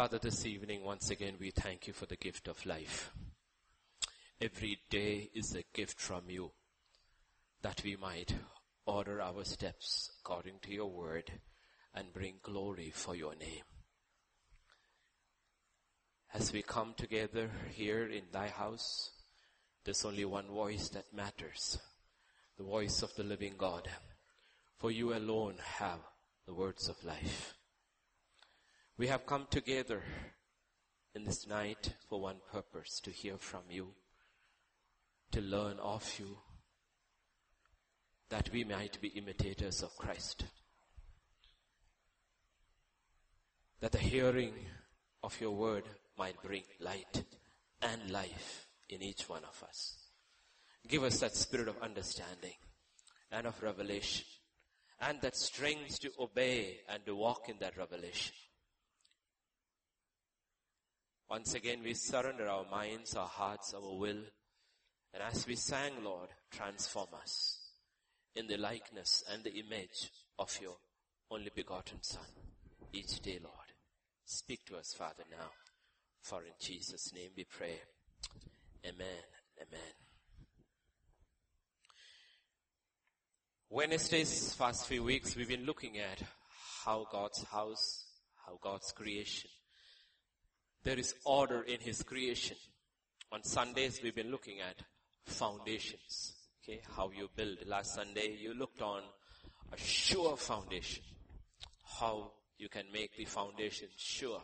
Father, this evening, once again, we thank you for the gift of life. Every day is a gift from you that we might order our steps according to your word and bring glory for your name. As we come together here in thy house, there's only one voice that matters. The voice of the living God. For you alone have the words of life. We have come together in this night for one purpose, to hear from you, to learn of you, that we might be imitators of Christ. That the hearing of your word might bring light and life in each one of us. Give us that spirit of understanding and of revelation and that strength to obey and to walk in that revelation. Once again, we surrender our minds, our hearts, our will. And as we sang, Lord, transform us in the likeness and the image of your only begotten Son each day, Lord. Speak to us, Father, now. For in Jesus' name we pray. Amen. Amen. Wednesdays, past few weeks, we've been looking at how God's house, how God's creation. There is order in His creation. On Sundays, we've been looking at foundations. Okay, how you build. Last Sunday, you looked on a sure foundation. How you can make the foundation sure.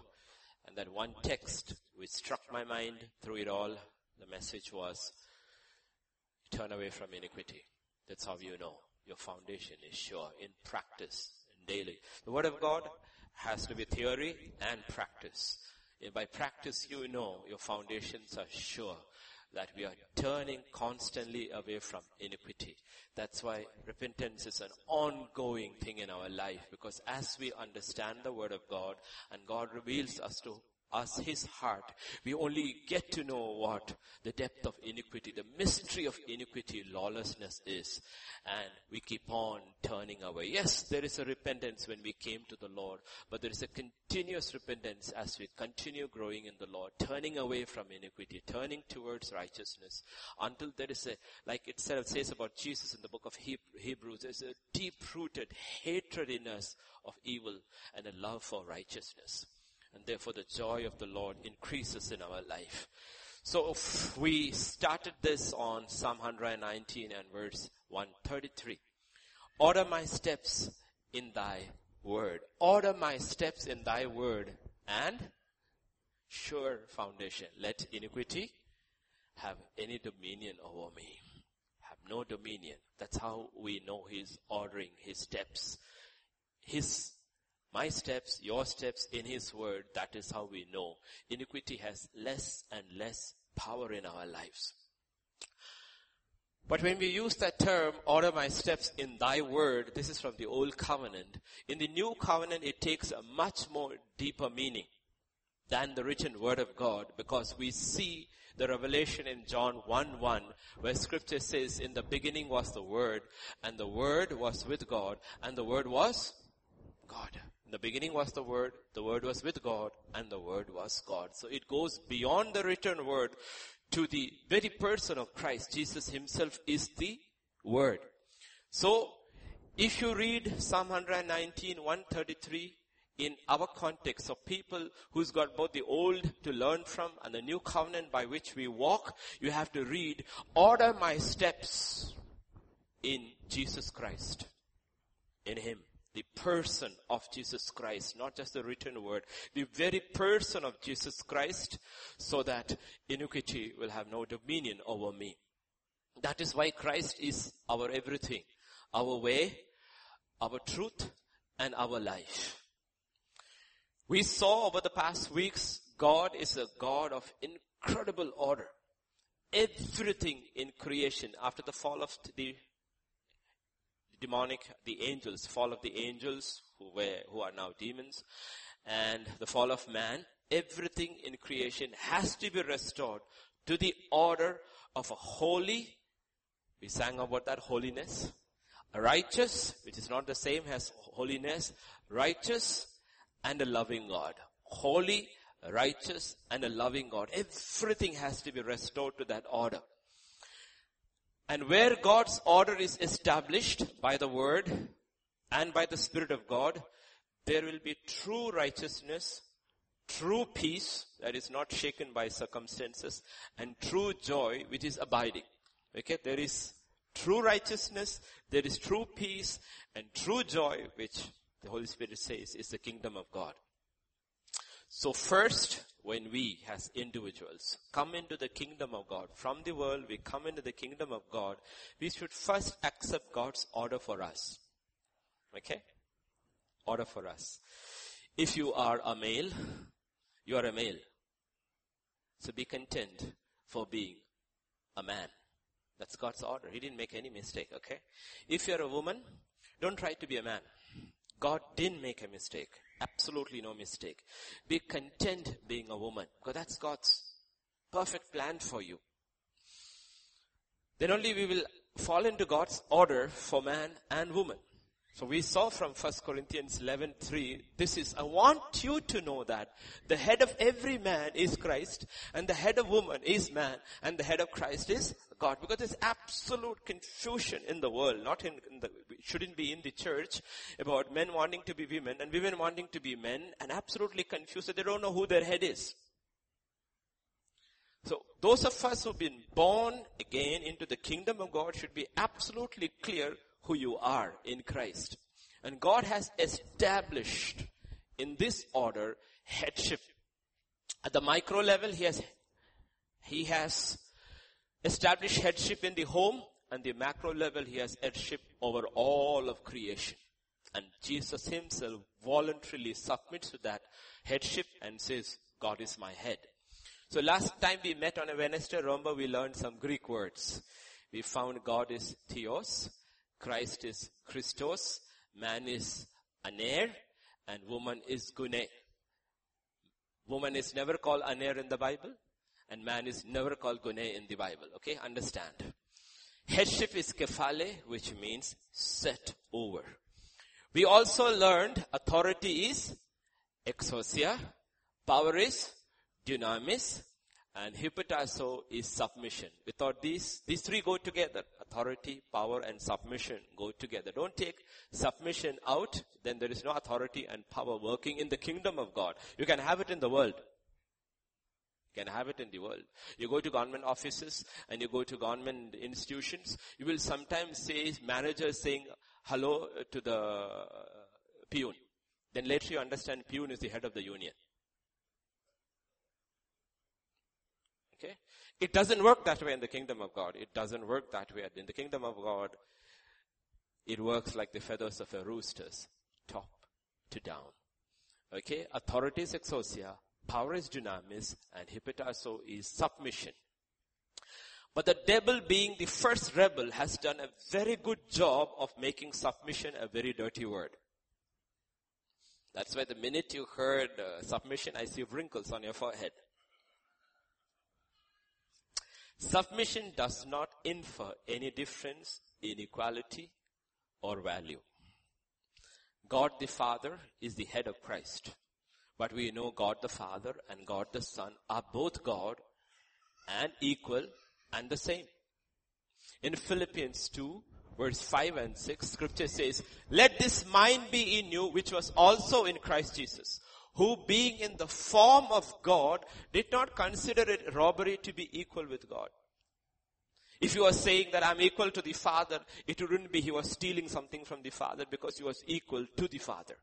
And that one text which struck my mind through it all, the message was, turn away from iniquity. That's how you know your foundation is sure in practice and daily. The word of God has to be theory and practice. And by practice you know your foundations are sure that we are turning constantly away from iniquity. That's why repentance is an ongoing thing in our life because as we understand the word of God and God reveals us to us his heart, we only get to know what the depth of iniquity, the mystery of iniquity, lawlessness is. And we keep on turning away. Yes, there is a repentance when we came to the Lord, but there is a continuous repentance as we continue growing in the Lord, turning away from iniquity, turning towards righteousness until there is a, like it says about Jesus in the book of Hebrews, there's a deep rooted hatred in us of evil and a love for righteousness and therefore the joy of the Lord increases in our life. So we started this on Psalm 119 and verse 133. Order my steps in thy word. Order my steps in thy word and sure foundation. Let iniquity have any dominion over me. Have no dominion. That's how we know he's ordering his steps. His my steps, your steps in His Word, that is how we know. Iniquity has less and less power in our lives. But when we use that term, order my steps in thy word, this is from the old covenant. In the new covenant, it takes a much more deeper meaning than the written word of God because we see the revelation in John 1 1 where scripture says in the beginning was the word and the word was with God and the word was God. In the beginning was the Word, the Word was with God, and the Word was God. So it goes beyond the written Word to the very person of Christ. Jesus himself is the Word. So, if you read Psalm 119, 133, in our context of people who's got both the old to learn from and the new covenant by which we walk, you have to read, order my steps in Jesus Christ. In Him the person of Jesus Christ, not just the written word, the very person of Jesus Christ, so that iniquity will have no dominion over me. That is why Christ is our everything, our way, our truth, and our life. We saw over the past weeks, God is a God of incredible order. Everything in creation after the fall of the demonic, the angels, fall of the angels who were, who are now demons, and the fall of man, everything in creation has to be restored to the order of a holy, we sang about that holiness, a righteous, which is not the same as holiness, righteous and a loving God. Holy, righteous and a loving God. Everything has to be restored to that order. And where God's order is established by the word and by the Spirit of God, there will be true righteousness, true peace that is not shaken by circumstances, and true joy which is abiding. Okay, there is true righteousness, there is true peace, and true joy which the Holy Spirit says is the kingdom of God. So first, when we as individuals come into the kingdom of God, from the world we come into the kingdom of God, we should first accept God's order for us. Okay? Order for us. If you are a male, you are a male. So be content for being a man. That's God's order. He didn't make any mistake, okay? If you're a woman, don't try to be a man. God didn't make a mistake. Absolutely no mistake. Be content being a woman because that's God's perfect plan for you. Then only we will fall into God's order for man and woman. So we saw from 1 Corinthians 11:3 this is I want you to know that the head of every man is Christ and the head of woman is man and the head of Christ is God because there's absolute confusion in the world not in, in the shouldn't be in the church about men wanting to be women and women wanting to be men and absolutely confused that they don't know who their head is. So those of us who've been born again into the kingdom of God should be absolutely clear who you are in Christ. And God has established in this order headship. At the micro level, He has, He has established headship in the home and the macro level, He has headship over all of creation. And Jesus Himself voluntarily submits to that headship and says, God is my head. So last time we met on a Wednesday, remember we learned some Greek words. We found God is theos, Christ is Christos, man is aner, and woman is gune. Woman is never called aner in the Bible, and man is never called gune in the Bible. Okay, understand. Headship is kephale, which means set over. We also learned authority is exousia, power is dunamis, and hypotasso is submission. Without these, these three go together. Authority, power, and submission go together. Don't take submission out, then there is no authority and power working in the kingdom of God. You can have it in the world. You can have it in the world. You go to government offices and you go to government institutions, you will sometimes say, managers saying hello to the peon. Then later you understand peon is the head of the union. Okay? It doesn't work that way in the kingdom of God. It doesn't work that way. In the kingdom of God, it works like the feathers of a rooster's, top to down. Okay? Authority is exousia, power is dynamis, and hypotasso is submission. But the devil being the first rebel has done a very good job of making submission a very dirty word. That's why the minute you heard uh, submission, I see wrinkles on your forehead. Submission does not infer any difference in equality or value. God the Father is the head of Christ. But we know God the Father and God the Son are both God and equal and the same. In Philippians 2 verse 5 and 6 scripture says, let this mind be in you which was also in Christ Jesus who being in the form of God did not consider it robbery to be equal with God. If you are saying that I'm equal to the Father, it wouldn't be he was stealing something from the Father because he was equal to the Father.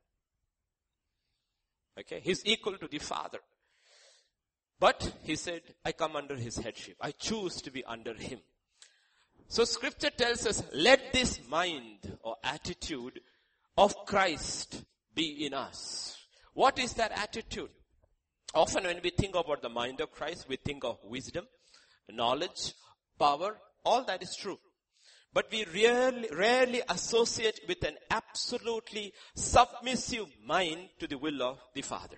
Okay, he's equal to the Father. But he said, I come under his headship. I choose to be under him. So scripture tells us, let this mind or attitude of Christ be in us. What is that attitude? Often when we think about the mind of Christ, we think of wisdom, knowledge, power, all that is true. But we rarely, rarely associate with an absolutely submissive mind to the will of the Father.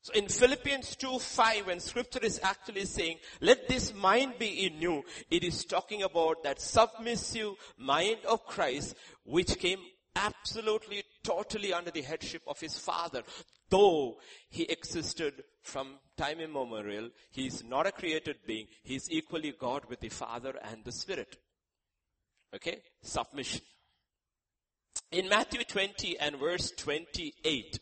So in Philippians 2, 5, when scripture is actually saying, let this mind be in you, it is talking about that submissive mind of Christ, which came absolutely, totally under the headship of his father. Though he existed from time immemorial, he is not a created being. He is equally God with the Father and the Spirit. Okay? Submission. In Matthew 20 and verse 28,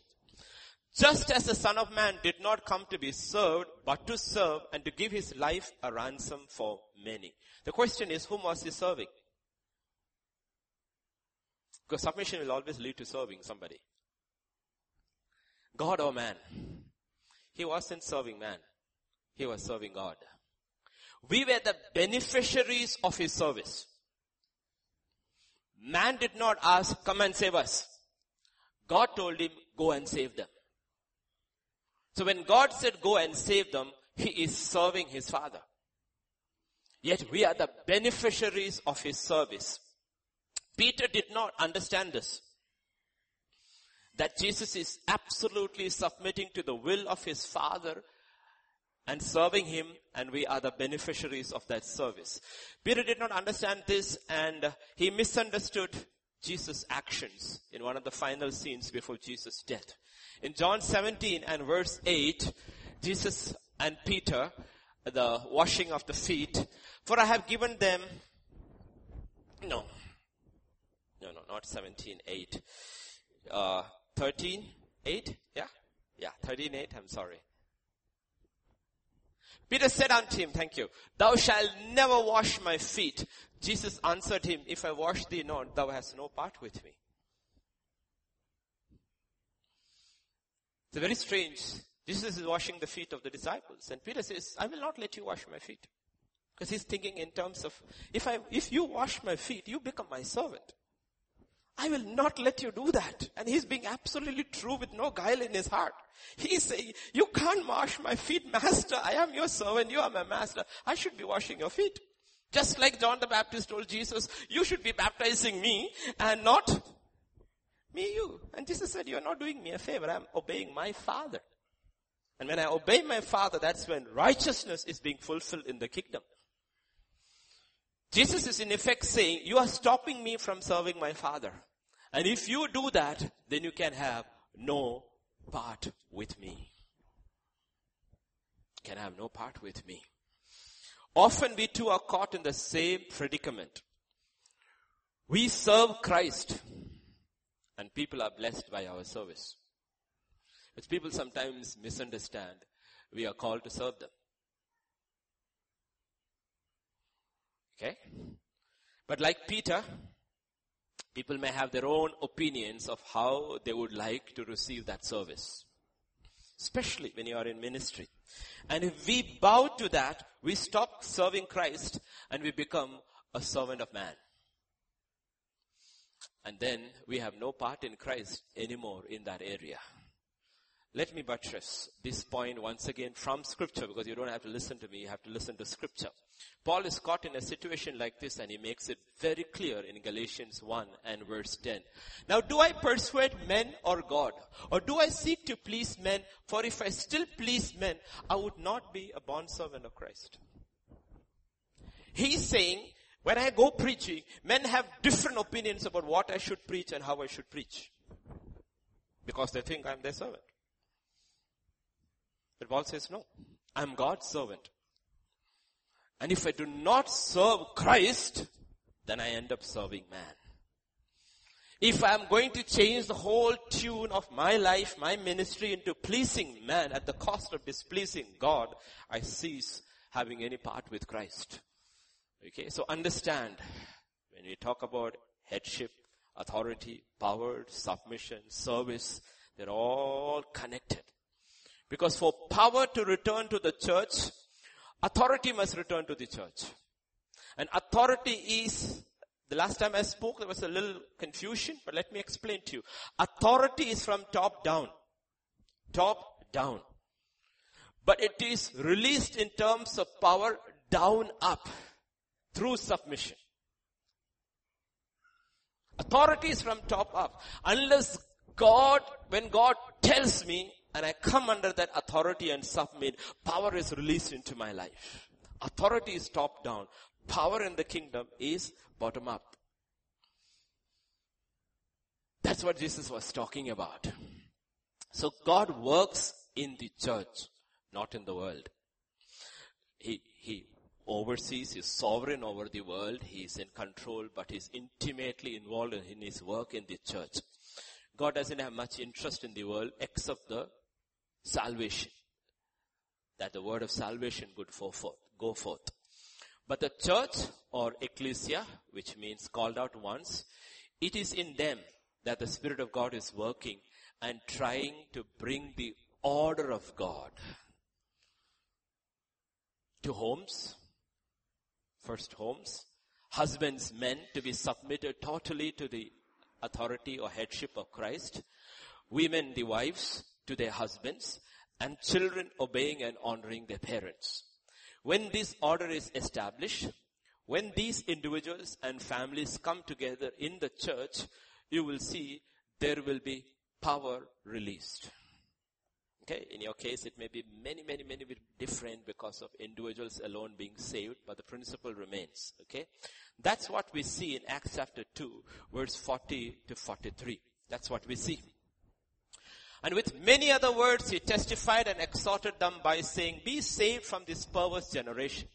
just as the Son of Man did not come to be served, but to serve and to give his life a ransom for many. The question is, whom was he serving? Because submission will always lead to serving somebody. God or man? He wasn't serving man. He was serving God. We were the beneficiaries of his service. Man did not ask, come and save us. God told him, go and save them. So when God said go and save them, he is serving his father. Yet we are the beneficiaries of his service. Peter did not understand this. That Jesus is absolutely submitting to the will of his father and serving him and we are the beneficiaries of that service. Peter did not understand this and he misunderstood Jesus' actions in one of the final scenes before Jesus' death. In John 17 and verse 8, Jesus and Peter, the washing of the feet, for I have given them, no, not 17, 8, uh, 13, 8, yeah? Yeah, 13, 8, I'm sorry. Peter said unto him, thank you, thou shalt never wash my feet. Jesus answered him, if I wash thee not, thou hast no part with me. It's very strange. Jesus is washing the feet of the disciples and Peter says, I will not let you wash my feet. Because he's thinking in terms of, if I, if you wash my feet, you become my servant. I will not let you do that. And he's being absolutely true with no guile in his heart. He's saying, you can't wash my feet, master. I am your servant. You are my master. I should be washing your feet. Just like John the Baptist told Jesus, you should be baptizing me and not me you. And Jesus said, you're not doing me a favor. I'm obeying my father. And when I obey my father, that's when righteousness is being fulfilled in the kingdom. Jesus is in effect saying, you are stopping me from serving my father. And if you do that, then you can have no part with me. Can have no part with me. Often we too are caught in the same predicament. We serve Christ and people are blessed by our service. Which people sometimes misunderstand. We are called to serve them. Okay? But like Peter, people may have their own opinions of how they would like to receive that service. Especially when you are in ministry. And if we bow to that, we stop serving Christ and we become a servant of man. And then we have no part in Christ anymore in that area. Let me buttress this point once again from scripture because you don't have to listen to me, you have to listen to scripture. Paul is caught in a situation like this and he makes it very clear in Galatians 1 and verse 10. Now do I persuade men or God? Or do I seek to please men? For if I still please men, I would not be a bondservant of Christ. He's saying, when I go preaching, men have different opinions about what I should preach and how I should preach. Because they think I'm their servant. But Paul says, no, I'm God's servant. And if I do not serve Christ, then I end up serving man. If I'm going to change the whole tune of my life, my ministry into pleasing man at the cost of displeasing God, I cease having any part with Christ. Okay, so understand, when we talk about headship, authority, power, submission, service, they're all connected. Because for power to return to the church, authority must return to the church. And authority is, the last time I spoke there was a little confusion, but let me explain to you. Authority is from top down. Top down. But it is released in terms of power down up through submission. Authority is from top up. Unless God, when God tells me, and I come under that authority and submit, power is released into my life. Authority is top down. Power in the kingdom is bottom up. That's what Jesus was talking about. So God works in the church, not in the world. He, he oversees, he's sovereign over the world, he's in control, but he's intimately involved in his work in the church. God doesn't have much interest in the world except the salvation. That the word of salvation would forth, go forth. But the church or ecclesia, which means called out ones, it is in them that the Spirit of God is working and trying to bring the order of God to homes, first homes, husbands, men to be submitted totally to the authority or headship of Christ, women, the wives, to their husbands, and children obeying and honoring their parents. When this order is established, when these individuals and families come together in the church, you will see there will be power released. Okay, in your case it may be many, many, many different because of individuals alone being saved, but the principle remains. Okay, that's what we see in Acts chapter 2, verse 40 to 43. That's what we see. And with many other words, he testified and exhorted them by saying, be saved from this perverse generation.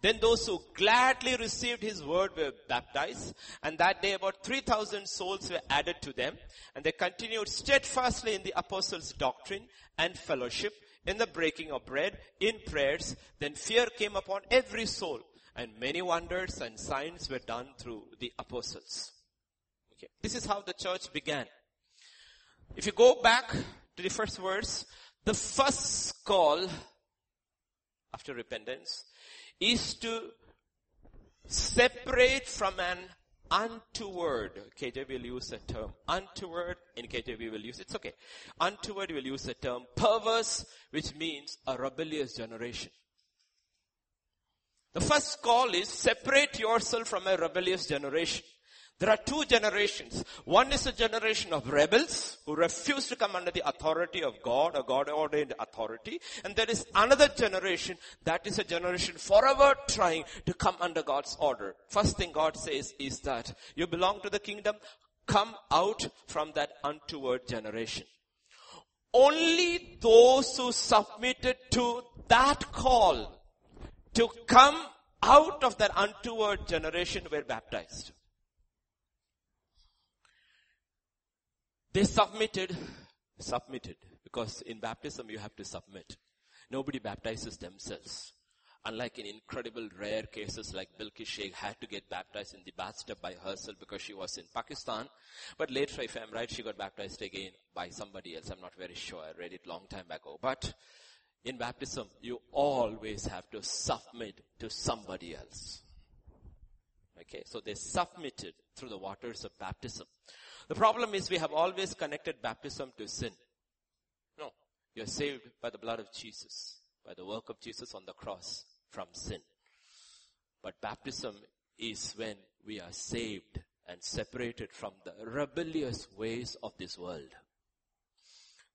Then those who gladly received his word were baptized, and that day about 3,000 souls were added to them, and they continued steadfastly in the apostles' doctrine and fellowship, in the breaking of bread, in prayers. Then fear came upon every soul, and many wonders and signs were done through the apostles. Okay. This is how the church began. If you go back to the first verse, the first call after repentance is to separate from an untoward. KJV will use the term untoward. In KJV will use, it's okay. Untoward will use the term perverse, which means a rebellious generation. The first call is separate yourself from a rebellious generation. There are two generations. One is a generation of rebels who refuse to come under the authority of God or God ordained authority. And there is another generation that is a generation forever trying to come under God's order. First thing God says is that you belong to the kingdom, come out from that untoward generation. Only those who submitted to that call to come out of that untoward generation were baptized. They submitted, submitted, because in baptism you have to submit. Nobody baptizes themselves. Unlike in incredible rare cases like Bilquis Sheikh had to get baptized in the bathtub by herself because she was in Pakistan. But later, if I'm right, she got baptized again by somebody else. I'm not very sure. I read it long time ago. But in baptism, you always have to submit to somebody else. Okay, so they submitted through the waters of baptism. The problem is we have always connected baptism to sin. No, you're saved by the blood of Jesus, by the work of Jesus on the cross from sin. But baptism is when we are saved and separated from the rebellious ways of this world.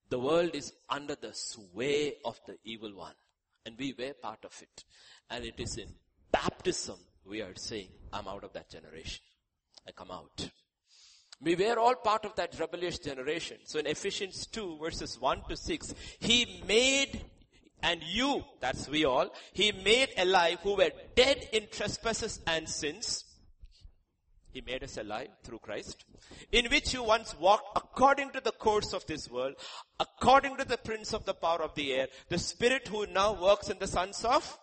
The world is under the sway of the evil one and we were part of it. And it is in baptism we are saying, I'm out of that generation. I come out. We were all part of that rebellious generation. So in Ephesians 2 verses 1 to 6, He made and you, that's we all, He made alive who were dead in trespasses and sins. He made us alive through Christ, in which you once walked according to the course of this world, according to the prince of the power of the air, the spirit who now works in the sons of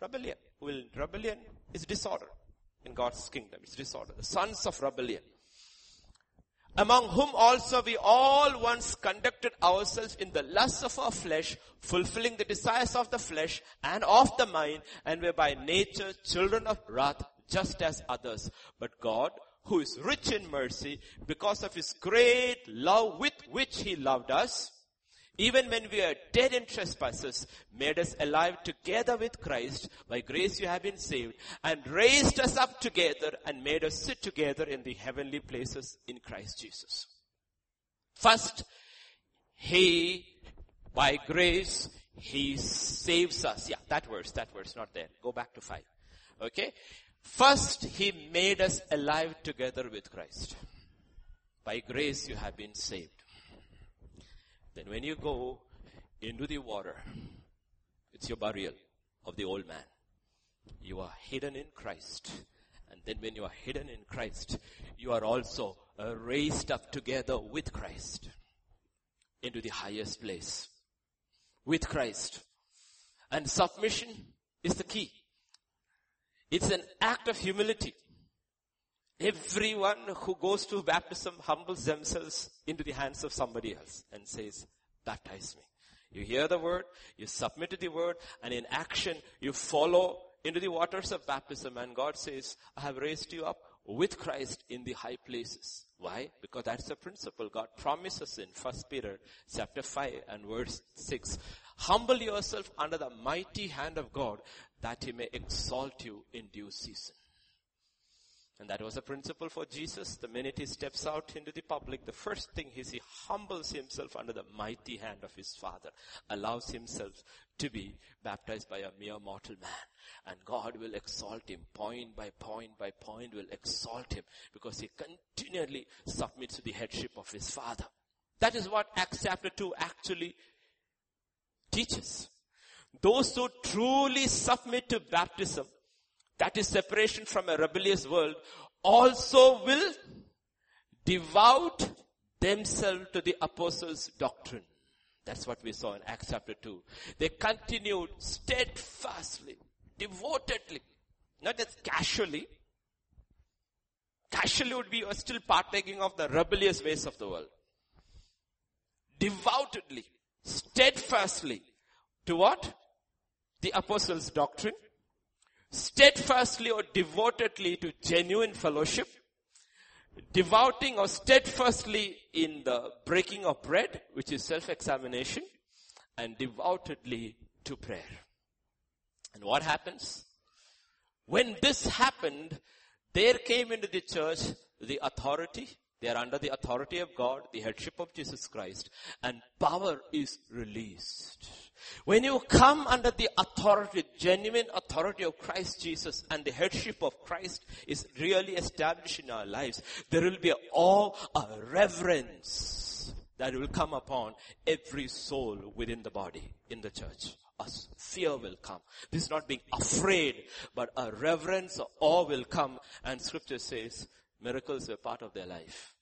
rebellion. Well, rebellion is disorder in God's kingdom. It's disorder. The sons of rebellion among whom also we all once conducted ourselves in the lusts of our flesh, fulfilling the desires of the flesh and of the mind, and were by nature children of wrath, just as others. But God, who is rich in mercy, because of his great love with which he loved us, even when we are dead in trespasses, made us alive together with Christ. By grace you have been saved and raised us up together and made us sit together in the heavenly places in Christ Jesus. First, He, by grace, He saves us. Yeah, that verse, that verse, not there. Go back to five. Okay? First, He made us alive together with Christ. By grace you have been saved. Then when you go into the water, it's your burial of the old man. You are hidden in Christ. And then when you are hidden in Christ, you are also uh, raised up together with Christ into the highest place. With Christ. And submission is the key. It's an act of humility. Everyone who goes to baptism humbles themselves into the hands of somebody else and says, baptize me. You hear the word, you submit to the word, and in action you follow into the waters of baptism and God says, I have raised you up with Christ in the high places. Why? Because that's the principle God promises in 1 Peter chapter 5 and verse 6. Humble yourself under the mighty hand of God that he may exalt you in due season. And that was a principle for Jesus. The minute he steps out into the public, the first thing is he humbles himself under the mighty hand of his Father, allows himself to be baptized by a mere mortal man. And God will exalt him point by point by point will exalt him because he continually submits to the headship of his Father. That is what Acts chapter 2 actually teaches. Those who truly submit to baptism that is separation from a rebellious world, also will devote themselves to the apostles' doctrine. That's what we saw in Acts chapter 2. They continued steadfastly, devotedly, not just casually. Casually would be still partaking of the rebellious ways of the world. Devoutedly, steadfastly, to what? The apostles' doctrine steadfastly or devotedly to genuine fellowship, devoting or steadfastly in the breaking of bread, which is self-examination, and devoutedly to prayer. And what happens? When this happened, there came into the church the authority, they are under the authority of God, the headship of Jesus Christ, and power is released. When you come under the authority, genuine authority of Christ Jesus and the headship of Christ is really established in our lives, there will be a awe, a reverence that will come upon every soul within the body in the church. A fear will come. This is not being afraid, but a reverence, awe will come. And scripture says miracles were part of their life.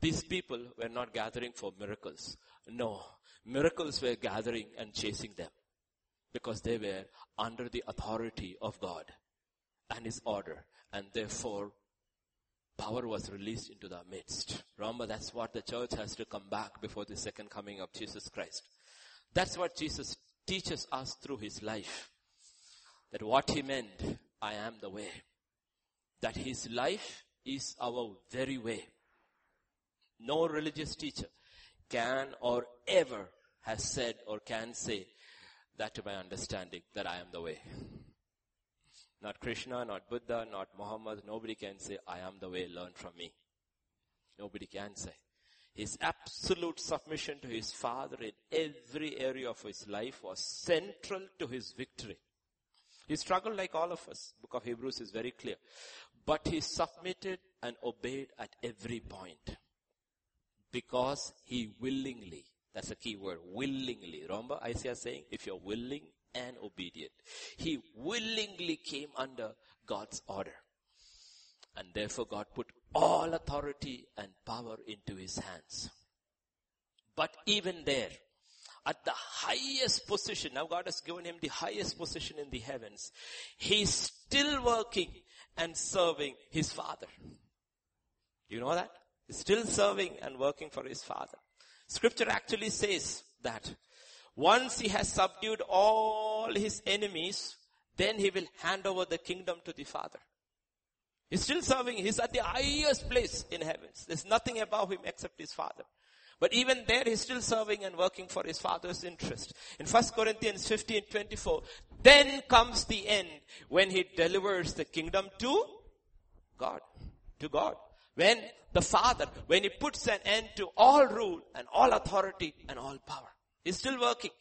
These people were not gathering for miracles. No, miracles were gathering and chasing them because they were under the authority of God and His order and therefore power was released into the midst. Remember that's what the church has to come back before the second coming of Jesus Christ. That's what Jesus teaches us through His life. That what He meant, I am the way. That His life is our very way. No religious teacher can or ever has said or can say that to my understanding that I am the way. Not Krishna, not Buddha, not Muhammad, nobody can say I am the way, learn from me. Nobody can say. His absolute submission to his father in every area of his life was central to his victory. He struggled like all of us. Book of Hebrews is very clear. But he submitted and obeyed at every point because he willingly, that's a key word, willingly. Remember Isaiah saying, if you're willing and obedient. He willingly came under God's order. And therefore God put all authority and power into his hands. But even there, at the highest position, now God has given him the highest position in the heavens, he's still working and serving his father. Do you know that? He's still serving and working for his father. Scripture actually says that once he has subdued all his enemies, then he will hand over the kingdom to the father. He's still serving. He's at the highest place in heavens. There's nothing above him except his father. But even there, he's still serving and working for his father's interest. In 1 Corinthians 15, 24, then comes the end when he delivers the kingdom to God. To God. When the Father, when He puts an end to all rule and all authority and all power. He's still working.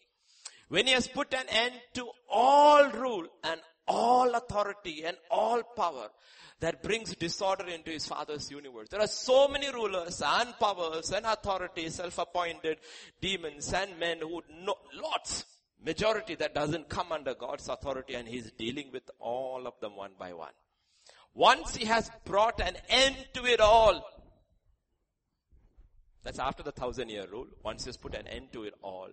When He has put an end to all rule and all authority and all power that brings disorder into his father's universe. There are so many rulers and powers and authorities, self-appointed demons and men who know lots, majority that doesn't come under God's authority and he's dealing with all of them one by one. Once he has brought an end to it all, that's after the thousand year rule. Once he's put an end to it all,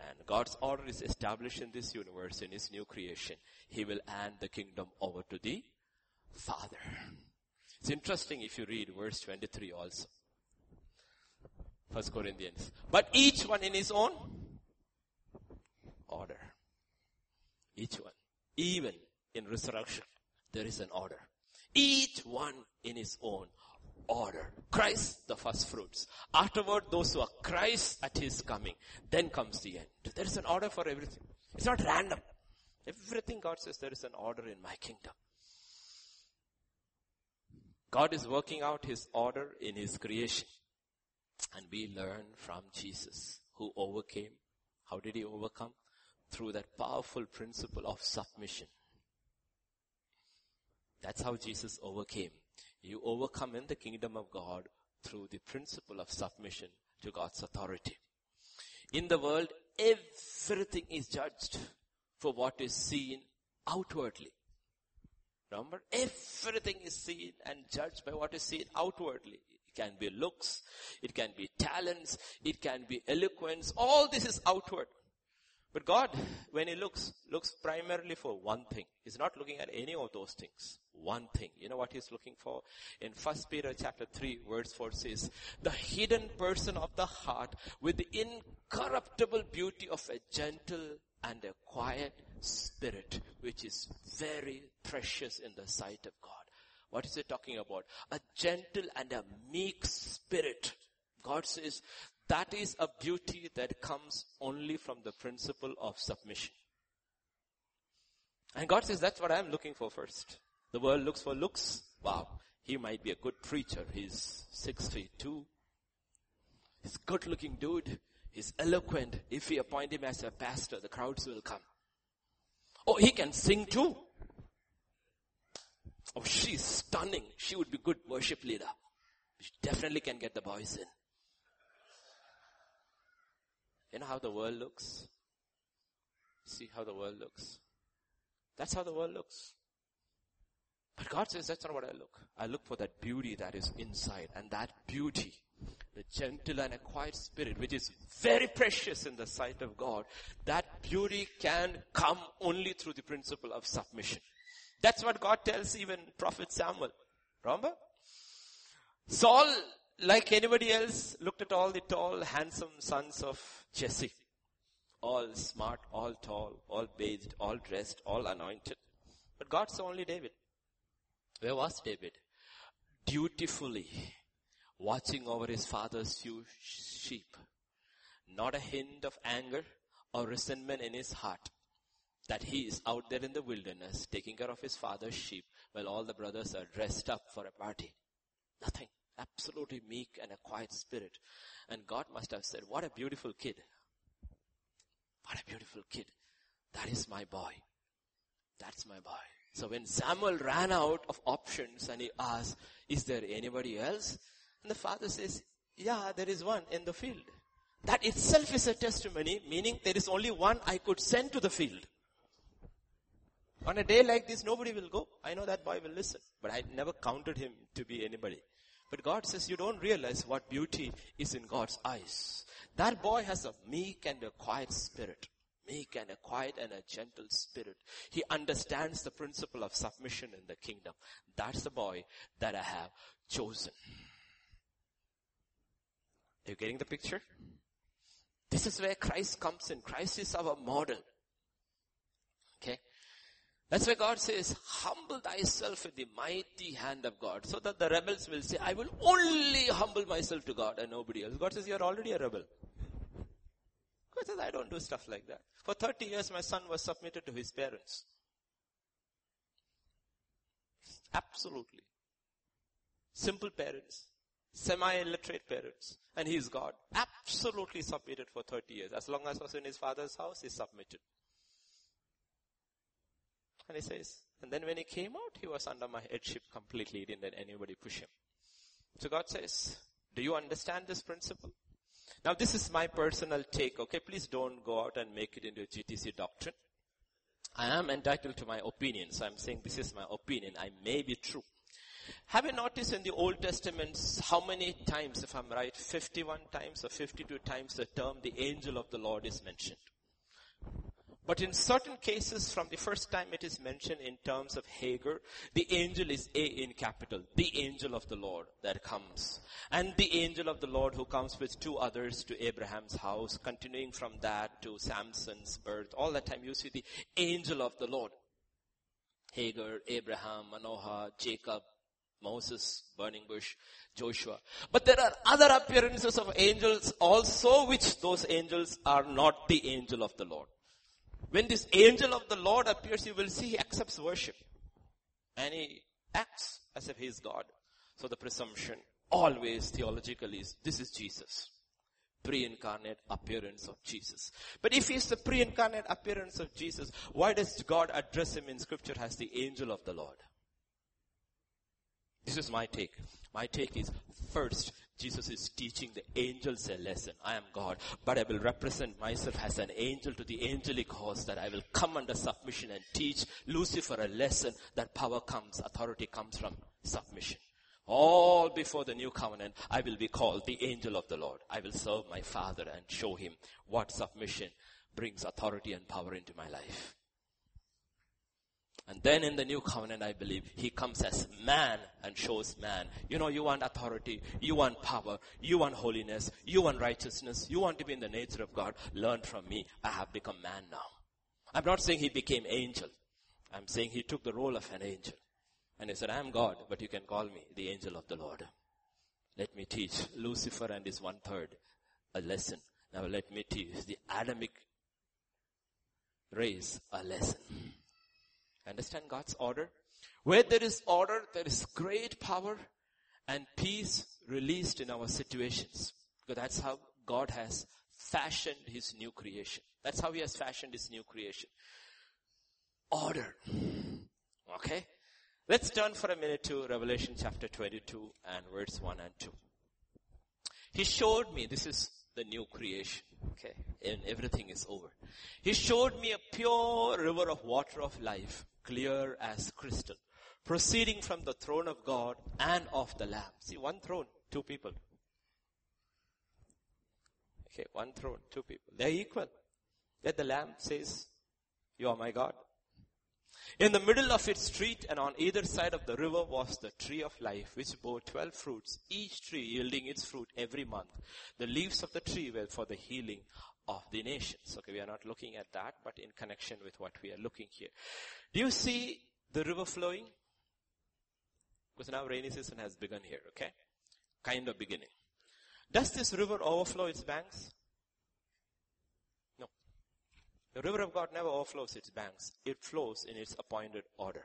and God's order is established in this universe, in His new creation. He will hand the kingdom over to the Father. It's interesting if you read verse 23 also. First Corinthians. But each one in his own order. Each one. Even in resurrection, there is an order. Each one in his own order. Christ, the first fruits. Afterward, those who are Christ at his coming. Then comes the end. There is an order for everything. It's not random. Everything God says there is an order in my kingdom. God is working out his order in his creation. And we learn from Jesus who overcame. How did he overcome? Through that powerful principle of submission. That's how Jesus overcame. You overcome in the kingdom of God through the principle of submission to God's authority. In the world, everything is judged for what is seen outwardly. Remember, everything is seen and judged by what is seen outwardly. It can be looks, it can be talents, it can be eloquence, all this is outward. But God, when He looks, looks primarily for one thing. He's not looking at any of those things. One thing. You know what He's looking for? In 1 Peter chapter 3 verse 4 says, the hidden person of the heart with the incorruptible beauty of a gentle and a quiet spirit, which is very precious in the sight of God. What is He talking about? A gentle and a meek spirit. God says that is a beauty that comes only from the principle of submission. And God says, that's what I'm looking for first. The world looks for looks. Wow. He might be a good preacher. He's six feet two. He's good looking dude. He's eloquent. If we appoint him as a pastor, the crowds will come. Oh, he can sing too. Oh, she's stunning. She would be good worship leader. She definitely can get the boys in. You know how the world looks? See how the world looks. That's how the world looks. But God says that's not what I look. I look for that beauty that is inside and that beauty, the gentle and a quiet spirit, which is very precious in the sight of God, that beauty can come only through the principle of submission. That's what God tells even Prophet Samuel. Remember? Saul like anybody else, looked at all the tall, handsome sons of Jesse. All smart, all tall, all bathed, all dressed, all anointed. But God saw only David. Where was David? Dutifully watching over his father's few sheep. Not a hint of anger or resentment in his heart that he is out there in the wilderness taking care of his father's sheep while all the brothers are dressed up for a party. Nothing. Absolutely meek and a quiet spirit. And God must have said, what a beautiful kid. What a beautiful kid. That is my boy. That's my boy. So when Samuel ran out of options and he asked, is there anybody else? And the father says, yeah, there is one in the field. That itself is a testimony, meaning there is only one I could send to the field. On a day like this, nobody will go. I know that boy will listen, but I never counted him to be anybody. But God says you don't realize what beauty is in God's eyes. That boy has a meek and a quiet spirit. Meek and a quiet and a gentle spirit. He understands the principle of submission in the kingdom. That's the boy that I have chosen. Are you getting the picture? This is where Christ comes in. Christ is our model. Okay? That's why God says, humble thyself in the mighty hand of God. So that the rebels will say, I will only humble myself to God and nobody else. God says, you're already a rebel. God says, I don't do stuff like that. For 30 years my son was submitted to his parents. Absolutely. Simple parents. Semi-illiterate parents. And he's God. Absolutely submitted for 30 years. As long as I was in his father's house, he submitted. And he says, and then when he came out, he was under my headship completely. He didn't let anybody push him. So God says, do you understand this principle? Now this is my personal take, okay? Please don't go out and make it into a GTC doctrine. I am entitled to my opinion, so I'm saying this is my opinion. I may be true. Have you noticed in the Old Testament how many times, if I'm right, 51 times or 52 times the term the angel of the Lord is mentioned? But in certain cases, from the first time it is mentioned in terms of Hagar, the angel is A in capital, the angel of the Lord that comes. And the angel of the Lord who comes with two others to Abraham's house, continuing from that to Samson's birth. All that time you see the angel of the Lord. Hagar, Abraham, Manoah, Jacob, Moses, burning bush, Joshua. But there are other appearances of angels also which those angels are not the angel of the Lord. When this angel of the Lord appears, you will see he accepts worship. And he acts as if he is God. So the presumption always theologically is, this is Jesus. Pre-incarnate appearance of Jesus. But if he's the pre-incarnate appearance of Jesus, why does God address him in scripture as the angel of the Lord? This is my take. My take is first, Jesus is teaching the angels a lesson. I am God, but I will represent myself as an angel to the angelic host that I will come under submission and teach Lucifer a lesson that power comes, authority comes from submission. All before the new covenant, I will be called the angel of the Lord. I will serve my father and show him what submission brings authority and power into my life. And then in the new covenant, I believe, he comes as man and shows man. You know, you want authority, you want power, you want holiness, you want righteousness, you want to be in the nature of God. Learn from me. I have become man now. I'm not saying he became angel. I'm saying he took the role of an angel. And he said, I am God, but you can call me the angel of the Lord. Let me teach Lucifer and his one third a lesson. Now let me teach the Adamic race a lesson. Understand God's order? Where there is order, there is great power and peace released in our situations. Because that's how God has fashioned His new creation. That's how He has fashioned His new creation. Order. Okay? Let's turn for a minute to Revelation chapter 22 and verse 1 and 2. He showed me, this is the new creation. Okay? And everything is over. He showed me a pure river of water of life clear as crystal, proceeding from the throne of God and of the Lamb. See, one throne, two people. Okay, one throne, two people. They're equal. Yet the Lamb says, you are my God. In the middle of its street and on either side of the river was the tree of life, which bore twelve fruits, each tree yielding its fruit every month. The leaves of the tree were for the healing of the nations. Okay, we are not looking at that, but in connection with what we are looking here. Do you see the river flowing? Because now rainy season has begun here, okay? Kind of beginning. Does this river overflow its banks? The river of God never overflows its banks. It flows in its appointed order.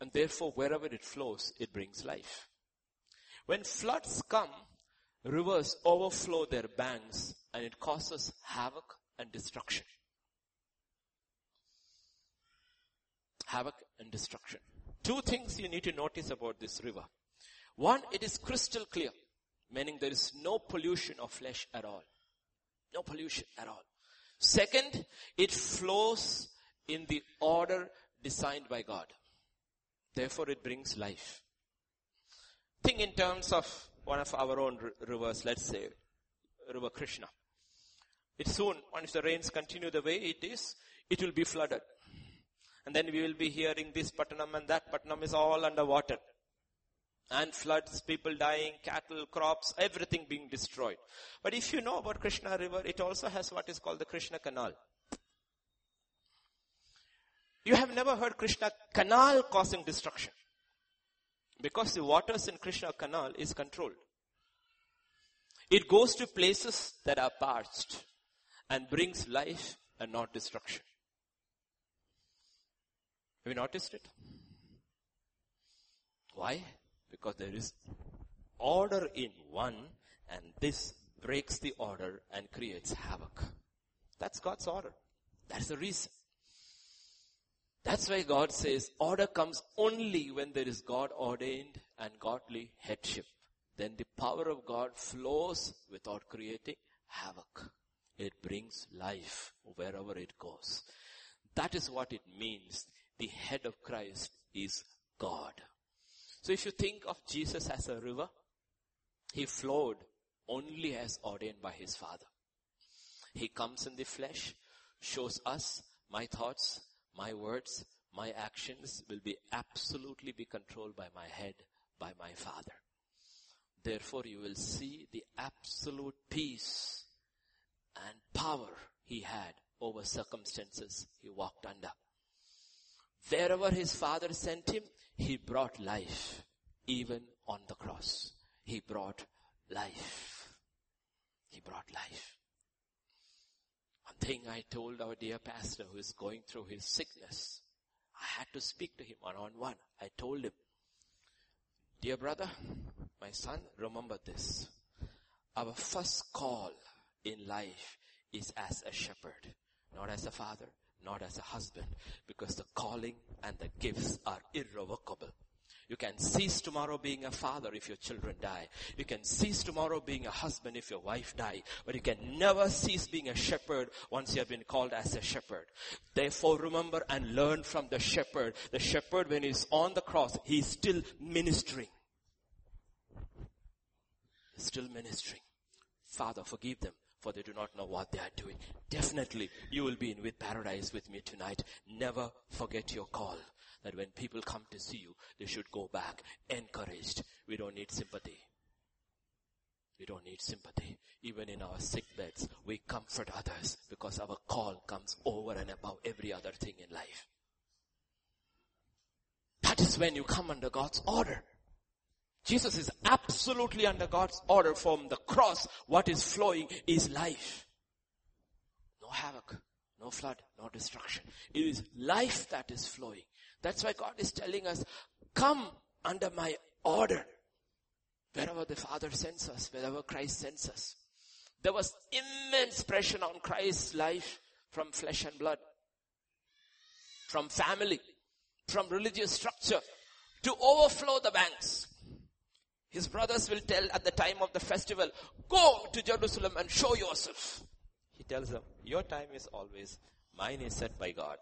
And therefore, wherever it flows, it brings life. When floods come, rivers overflow their banks and it causes havoc and destruction. havoc and destruction. Two things you need to notice about this river. One, it is crystal clear, meaning there is no pollution of flesh at all. No pollution at all. Second, it flows in the order designed by God. Therefore it brings life. Think in terms of one of our own rivers, let's say, River Krishna. It soon, once the rains continue the way it is, it will be flooded. And then we will be hearing this Pattanam and that Pattanam is all underwater. And floods, people dying, cattle, crops, everything being destroyed. But if you know about Krishna river, it also has what is called the Krishna canal. You have never heard Krishna canal causing destruction. Because the waters in Krishna canal is controlled. It goes to places that are parched and brings life and not destruction. Have you noticed it? Why? Because there is order in one and this breaks the order and creates havoc. That's God's order. That's the reason. That's why God says order comes only when there is God ordained and godly headship. Then the power of God flows without creating havoc. It brings life wherever it goes. That is what it means. The head of Christ is God. So if you think of Jesus as a river, he flowed only as ordained by his Father. He comes in the flesh, shows us my thoughts, my words, my actions will be absolutely be controlled by my head, by my Father. Therefore you will see the absolute peace and power he had over circumstances he walked under. Wherever his father sent him, he brought life. Even on the cross, he brought life. He brought life. One thing I told our dear pastor who is going through his sickness, I had to speak to him one on one. I told him, dear brother, my son, remember this. Our first call in life is as a shepherd, not as a father, not as a husband, because the calling and the gifts are irrevocable. You can cease tomorrow being a father if your children die. You can cease tomorrow being a husband if your wife die. But you can never cease being a shepherd once you have been called as a shepherd. Therefore remember and learn from the shepherd. The shepherd when he's on the cross, he's still ministering. Still ministering. Father, forgive them for they do not know what they are doing. Definitely you will be in with paradise with me tonight. Never forget your call that when people come to see you, they should go back encouraged. We don't need sympathy. We don't need sympathy. Even in our sick beds, we comfort others because our call comes over and above every other thing in life. That is when you come under God's order. Jesus is absolutely under God's order from the cross. What is flowing is life. No havoc, no flood, no destruction. It is life that is flowing. That's why God is telling us, come under my order. Wherever the Father sends us, wherever Christ sends us. There was immense pressure on Christ's life from flesh and blood, from family, from religious structure to overflow the banks. His brothers will tell at the time of the festival, go to Jerusalem and show yourself. He tells them, your time is always, mine is set by God.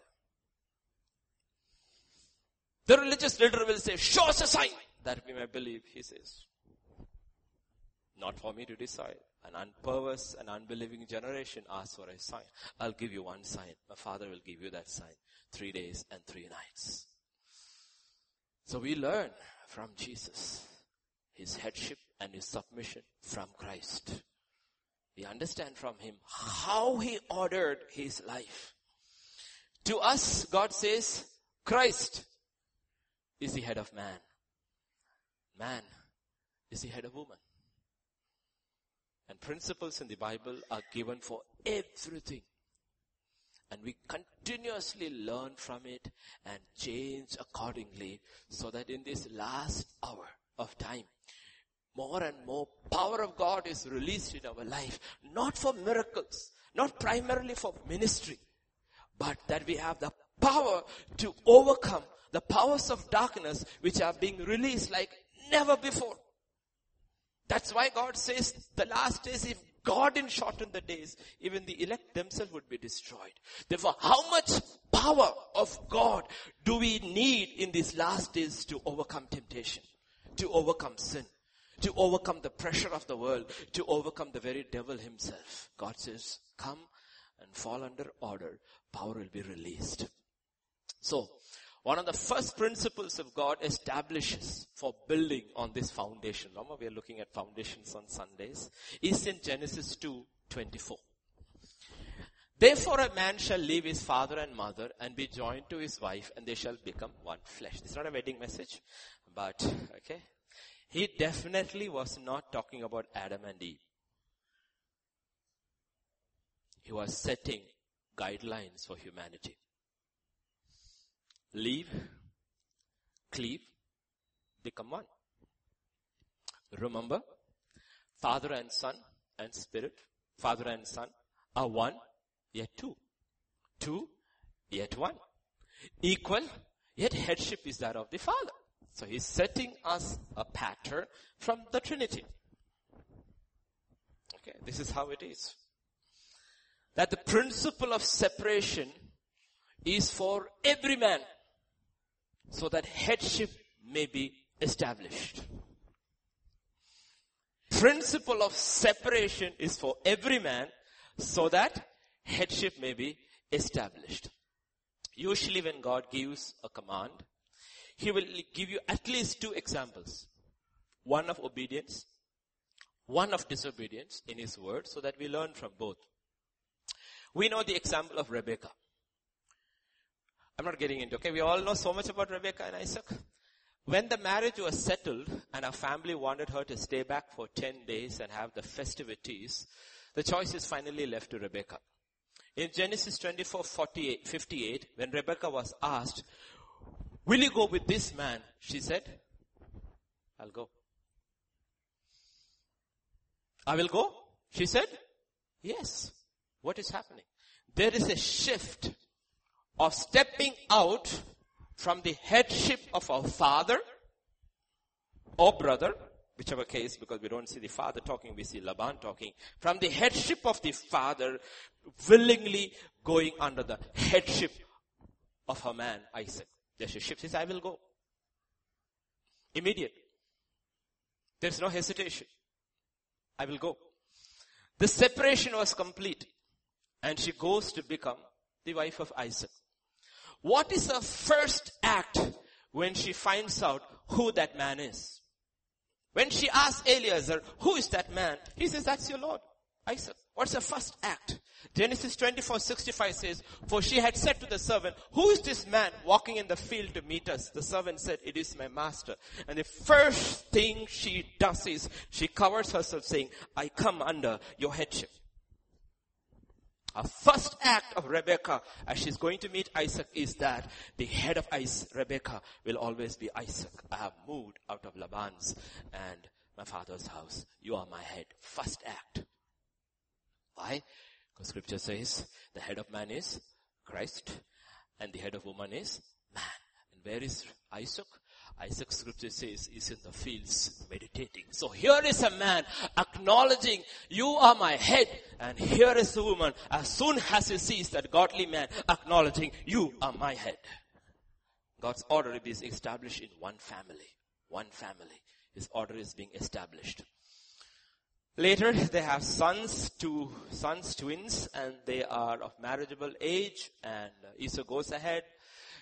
The religious leader will say, show us a sign that we may believe, he says. Not for me to decide. An unperverse and unbelieving generation asks for a sign. I'll give you one sign. My father will give you that sign. Three days and three nights. So we learn from Jesus his headship and his submission from Christ. We understand from him how he ordered his life. To us, God says, Christ is the head of man. Man is the head of woman. And principles in the Bible are given for everything. And we continuously learn from it and change accordingly so that in this last hour of time, more and more power of God is released in our life, not for miracles, not primarily for ministry, but that we have the power to overcome the powers of darkness which are being released like never before. That's why God says the last days, if God didn't shorten the days, even the elect themselves would be destroyed. Therefore, how much power of God do we need in these last days to overcome temptation, to overcome sin, to overcome the pressure of the world, to overcome the very devil himself? God says, come and fall under order. Power will be released. So, one of the first principles of God establishes for building on this foundation. Remember we are looking at foundations on Sundays. Is in Genesis 2, 24. Therefore a man shall leave his father and mother and be joined to his wife and they shall become one flesh. It's not a wedding message, but okay. He definitely was not talking about Adam and Eve. He was setting guidelines for humanity leave, cleave, become one. Remember, Father and Son and Spirit, Father and Son are one, yet two. Two, yet one. equal, yet headship is that of the Father. So he's setting us a pattern from the Trinity. Okay, this is how it is. That the principle of separation is for every man so that headship may be established. Principle of separation is for every man so that headship may be established. Usually when God gives a command, He will give you at least two examples. One of obedience, one of disobedience in His word so that we learn from both. We know the example of Rebecca. I'm not getting into, okay, we all know so much about Rebecca and Isaac. When the marriage was settled and her family wanted her to stay back for 10 days and have the festivities, the choice is finally left to Rebecca. In Genesis 24, 48, 58, when Rebecca was asked, will you go with this man? She said, I'll go. I will go. She said, yes. What is happening? There is a shift of stepping out from the headship of our father or brother, whichever case, because we don't see the father talking, we see Laban talking, from the headship of the father, willingly going under the headship of her man, Isaac. There's a shift. He says, I will go. Immediate. There's no hesitation. I will go. The separation was complete. And she goes to become the wife of Isaac. What is her first act when she finds out who that man is? When she asks Eliezer, who is that man? He says, that's your Lord, Isaac. What's the first act? Genesis 24, 65 says, for she had said to the servant, who is this man walking in the field to meet us? The servant said, it is my master. And the first thing she does is, she covers herself saying, I come under your headship. A first act of Rebecca as she's going to meet Isaac is that the head of Isaac, Rebecca will always be Isaac. I have moved out of Laban's and my father's house. You are my head. First act. Why? Because scripture says the head of man is Christ and the head of woman is man. And where is Isaac? Isaac scripture says is in the fields meditating. So here is a man acknowledging you are my head and here is the woman as soon as he sees that godly man acknowledging you are my head. God's order is established in one family. One family. His order is being established. Later, they have sons, two sons, twins, and they are of marriageable age, and uh, Esau goes ahead,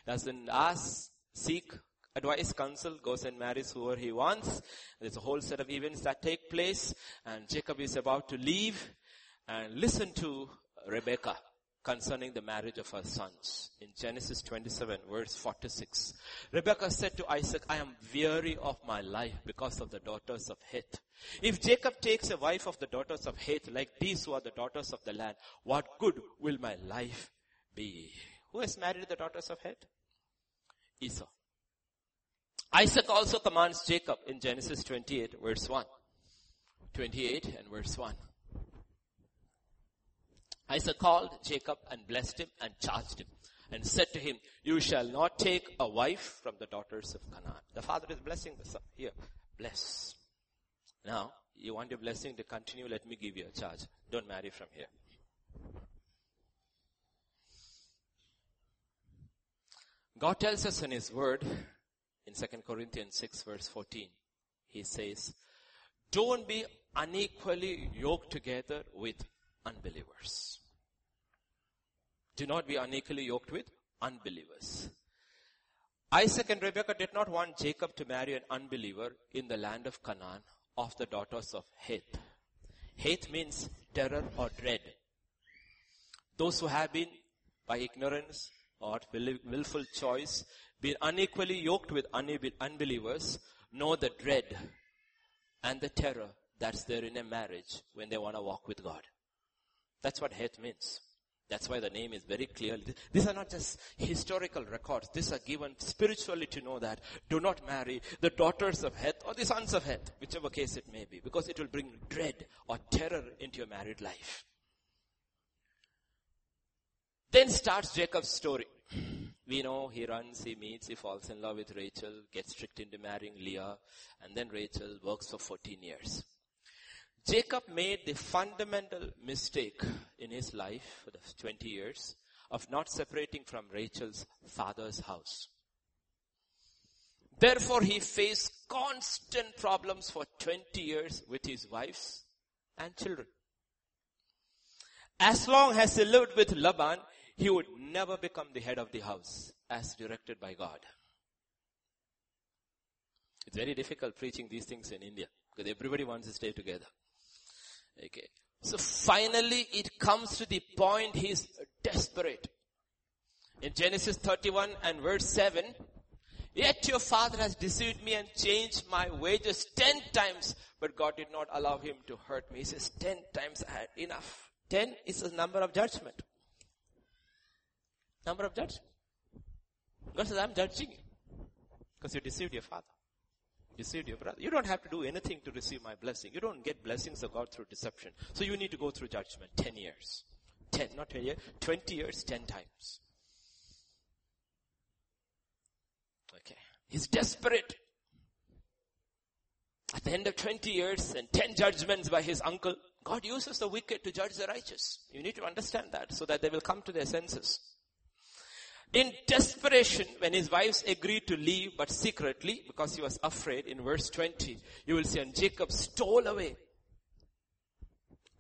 doesn't ask, seek advice, counsel, goes and marries whoever he wants. There's a whole set of events that take place and Jacob is about to leave and listen to Rebecca concerning the marriage of her sons. In Genesis 27 verse 46, Rebecca said to Isaac, I am weary of my life because of the daughters of Heth. If Jacob takes a wife of the daughters of Heth like these who are the daughters of the land, what good will my life be? Who has married the daughters of Heth? Esau. Isaac also commands Jacob in Genesis 28 verse 1. 28 and verse 1. Isaac called Jacob and blessed him and charged him and said to him, you shall not take a wife from the daughters of Canaan. The father is blessing the son. Here, bless. Now, you want your blessing to continue, let me give you a charge. Don't marry from here. God tells us in His Word in 2 Corinthians 6 verse 14, he says, don't be unequally yoked together with unbelievers. Do not be unequally yoked with unbelievers. Isaac and Rebekah did not want Jacob to marry an unbeliever in the land of Canaan of the daughters of Heth. Heth means terror or dread. Those who have been by ignorance or willful choice been unequally yoked with unbelievers know the dread and the terror that's there in a marriage when they want to walk with God. That's what Heth means. That's why the name is very clear. These are not just historical records. These are given spiritually to know that do not marry the daughters of Heth or the sons of Heth, whichever case it may be, because it will bring dread or terror into your married life. Then starts Jacob's story. We know he runs, he meets, he falls in love with Rachel, gets tricked into marrying Leah, and then Rachel works for 14 years. Jacob made the fundamental mistake in his life for the 20 years of not separating from Rachel's father's house. Therefore he faced constant problems for 20 years with his wives and children. As long as he lived with Laban, he would never become the head of the house as directed by God. It's very difficult preaching these things in India because everybody wants to stay together. Okay. So finally it comes to the point he's desperate. In Genesis 31 and verse 7, Yet your father has deceived me and changed my wages ten times, but God did not allow him to hurt me. He says, ten times I had enough. Ten is a number of judgment. Number of judgment. God says, I'm judging you. Because you deceived your father. Deceived your brother. You don't have to do anything to receive my blessing. You don't get blessings of God through deception. So you need to go through judgment. Ten years. Ten, not ten years. Twenty years, ten times. Okay. He's desperate. At the end of 20 years and 10 judgments by his uncle, God uses the wicked to judge the righteous. You need to understand that so that they will come to their senses. In desperation, when his wives agreed to leave, but secretly, because he was afraid, in verse 20, you will see, and Jacob stole away.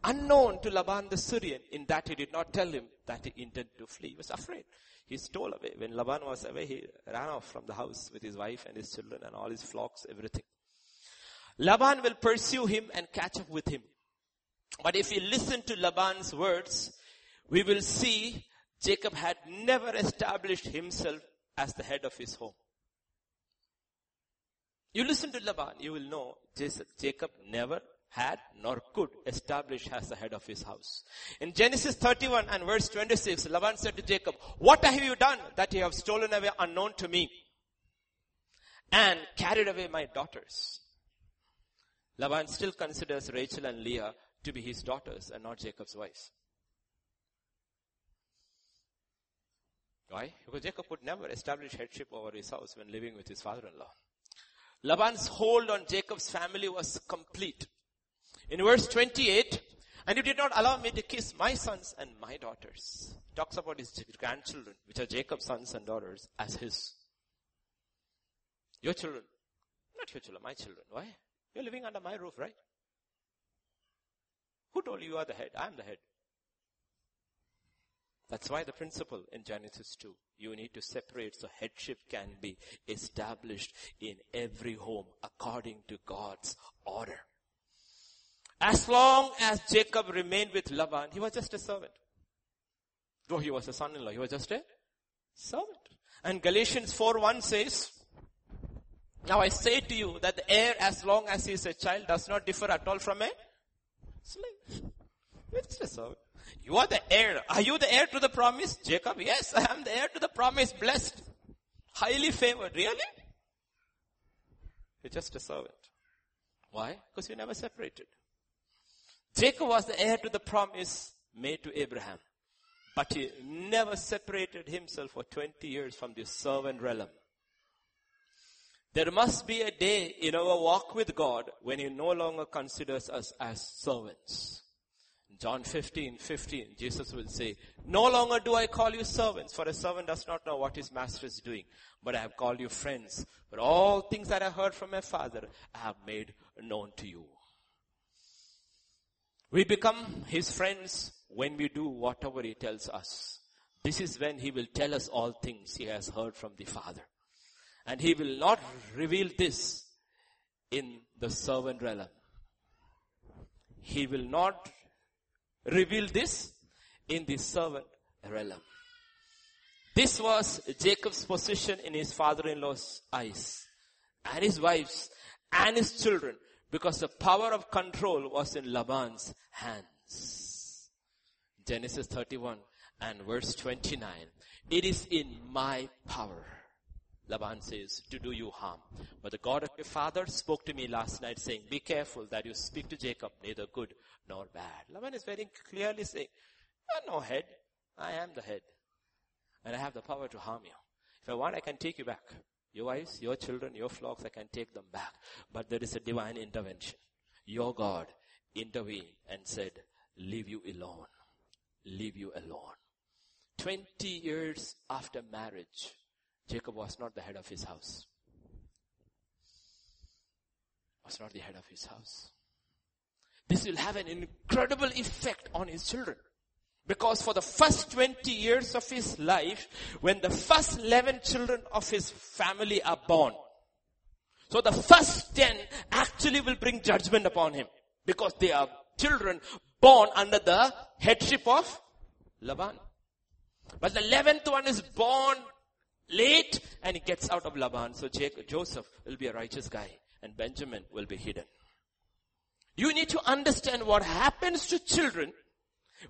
Unknown to Laban the Syrian, in that he did not tell him that he intended to flee. He was afraid. He stole away. When Laban was away, he ran off from the house with his wife and his children and all his flocks, everything. Laban will pursue him and catch up with him. But if you listen to Laban's words, we will see Jacob had never established himself as the head of his home. You listen to Laban, you will know Jacob never had nor could establish as the head of his house. In Genesis 31 and verse 26, Laban said to Jacob, what have you done that you have stolen away unknown to me and carried away my daughters? Laban still considers Rachel and Leah to be his daughters and not Jacob's wives. Why? Because Jacob would never establish headship over his house when living with his father-in-law. Laban's hold on Jacob's family was complete. In verse 28, and you did not allow me to kiss my sons and my daughters. He talks about his grandchildren, which are Jacob's sons and daughters, as his. Your children. Not your children, my children. Why? You're living under my roof, right? Who told you you are the head? I'm the head. That's why the principle in Genesis 2, you need to separate so headship can be established in every home according to God's order. As long as Jacob remained with Laban, he was just a servant. Though he was a son-in-law, he was just a servant. And Galatians 4.1 says, Now I say to you that the heir as long as he is a child does not differ at all from a slave. It's a servant. You are the heir. Are you the heir to the promise? Jacob, yes, I am the heir to the promise, blessed. Highly favored. Really? You're just a servant. Why? Because you never separated. Jacob was the heir to the promise made to Abraham. But he never separated himself for 20 years from the servant realm. There must be a day in our walk with God when he no longer considers us as servants. John 15, 15, Jesus will say, No longer do I call you servants, for a servant does not know what his master is doing, but I have called you friends. But all things that I heard from my father, I have made known to you. We become his friends when we do whatever he tells us. This is when he will tell us all things he has heard from the Father. And he will not reveal this in the servant realm. He will not reveal this in the servant realm. This was Jacob's position in his father-in-law's eyes and his wife's and his children because the power of control was in Laban's hands. Genesis 31 and verse 29. It is in my power. Laban says, to do you harm. But the God of your father spoke to me last night saying, be careful that you speak to Jacob neither good nor bad. Laban is very clearly saying, I'm no head. I am the head. And I have the power to harm you. If I want, I can take you back. Your wives, your children, your flocks, I can take them back. But there is a divine intervention. Your God intervened and said, leave you alone. Leave you alone. 20 years after marriage, Jacob was not the head of his house. Was not the head of his house. This will have an incredible effect on his children. Because for the first 20 years of his life, when the first 11 children of his family are born, so the first 10 actually will bring judgment upon him. Because they are children born under the headship of Laban. But the 11th one is born late and he gets out of Laban. So Jacob, Joseph will be a righteous guy and Benjamin will be hidden. You need to understand what happens to children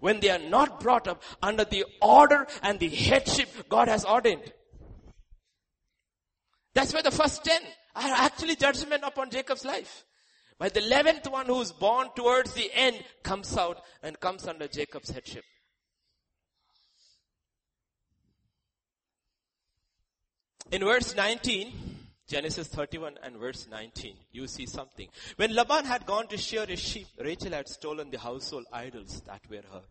when they are not brought up under the order and the headship God has ordained. That's why the first ten are actually judgment upon Jacob's life. But the eleventh one who is born towards the end comes out and comes under Jacob's headship. In verse 19, Genesis 31 and verse 19, you see something. When Laban had gone to shear his sheep, Rachel had stolen the household idols that were her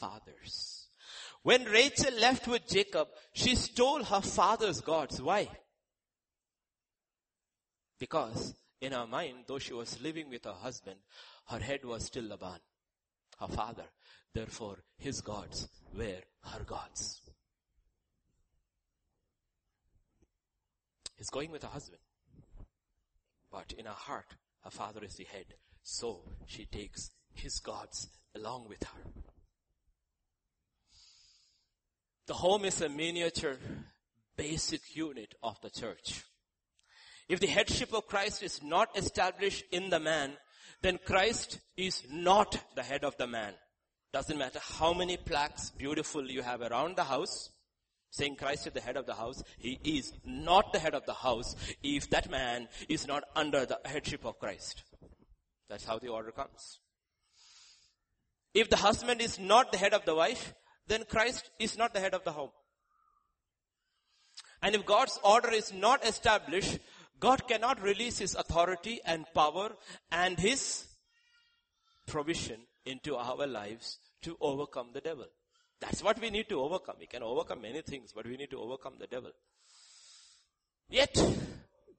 father's. When Rachel left with Jacob, she stole her father's gods. Why? Because in her mind, though she was living with her husband, her head was still Laban, her father. Therefore, his gods were her gods. Is going with her husband. But in her heart, her father is the head. So she takes his gods along with her. The home is a miniature basic unit of the church. If the headship of Christ is not established in the man, then Christ is not the head of the man. Doesn't matter how many plaques beautiful you have around the house saying Christ is the head of the house. He is not the head of the house if that man is not under the headship of Christ. That's how the order comes. If the husband is not the head of the wife, then Christ is not the head of the home. And if God's order is not established, God cannot release His authority and power and His provision into our lives to overcome the devil. That's what we need to overcome. We can overcome many things, but we need to overcome the devil. Yet,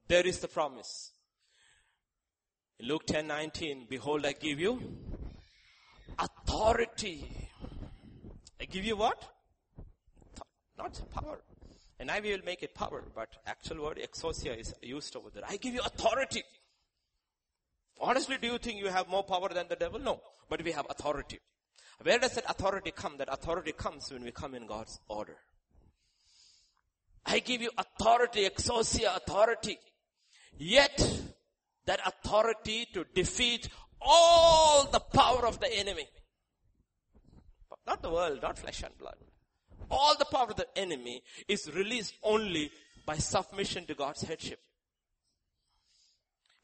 there is the promise. In Luke 10 19, behold, I give you authority. I give you what? Not power. And I will make it power, but actual word exousia is used over there. I give you authority. Honestly, do you think you have more power than the devil? No. But we have authority. Where does that authority come? That authority comes when we come in God's order. I give you authority, exousia authority. Yet, that authority to defeat all the power of the enemy. Not the world, not flesh and blood. All the power of the enemy is released only by submission to God's headship.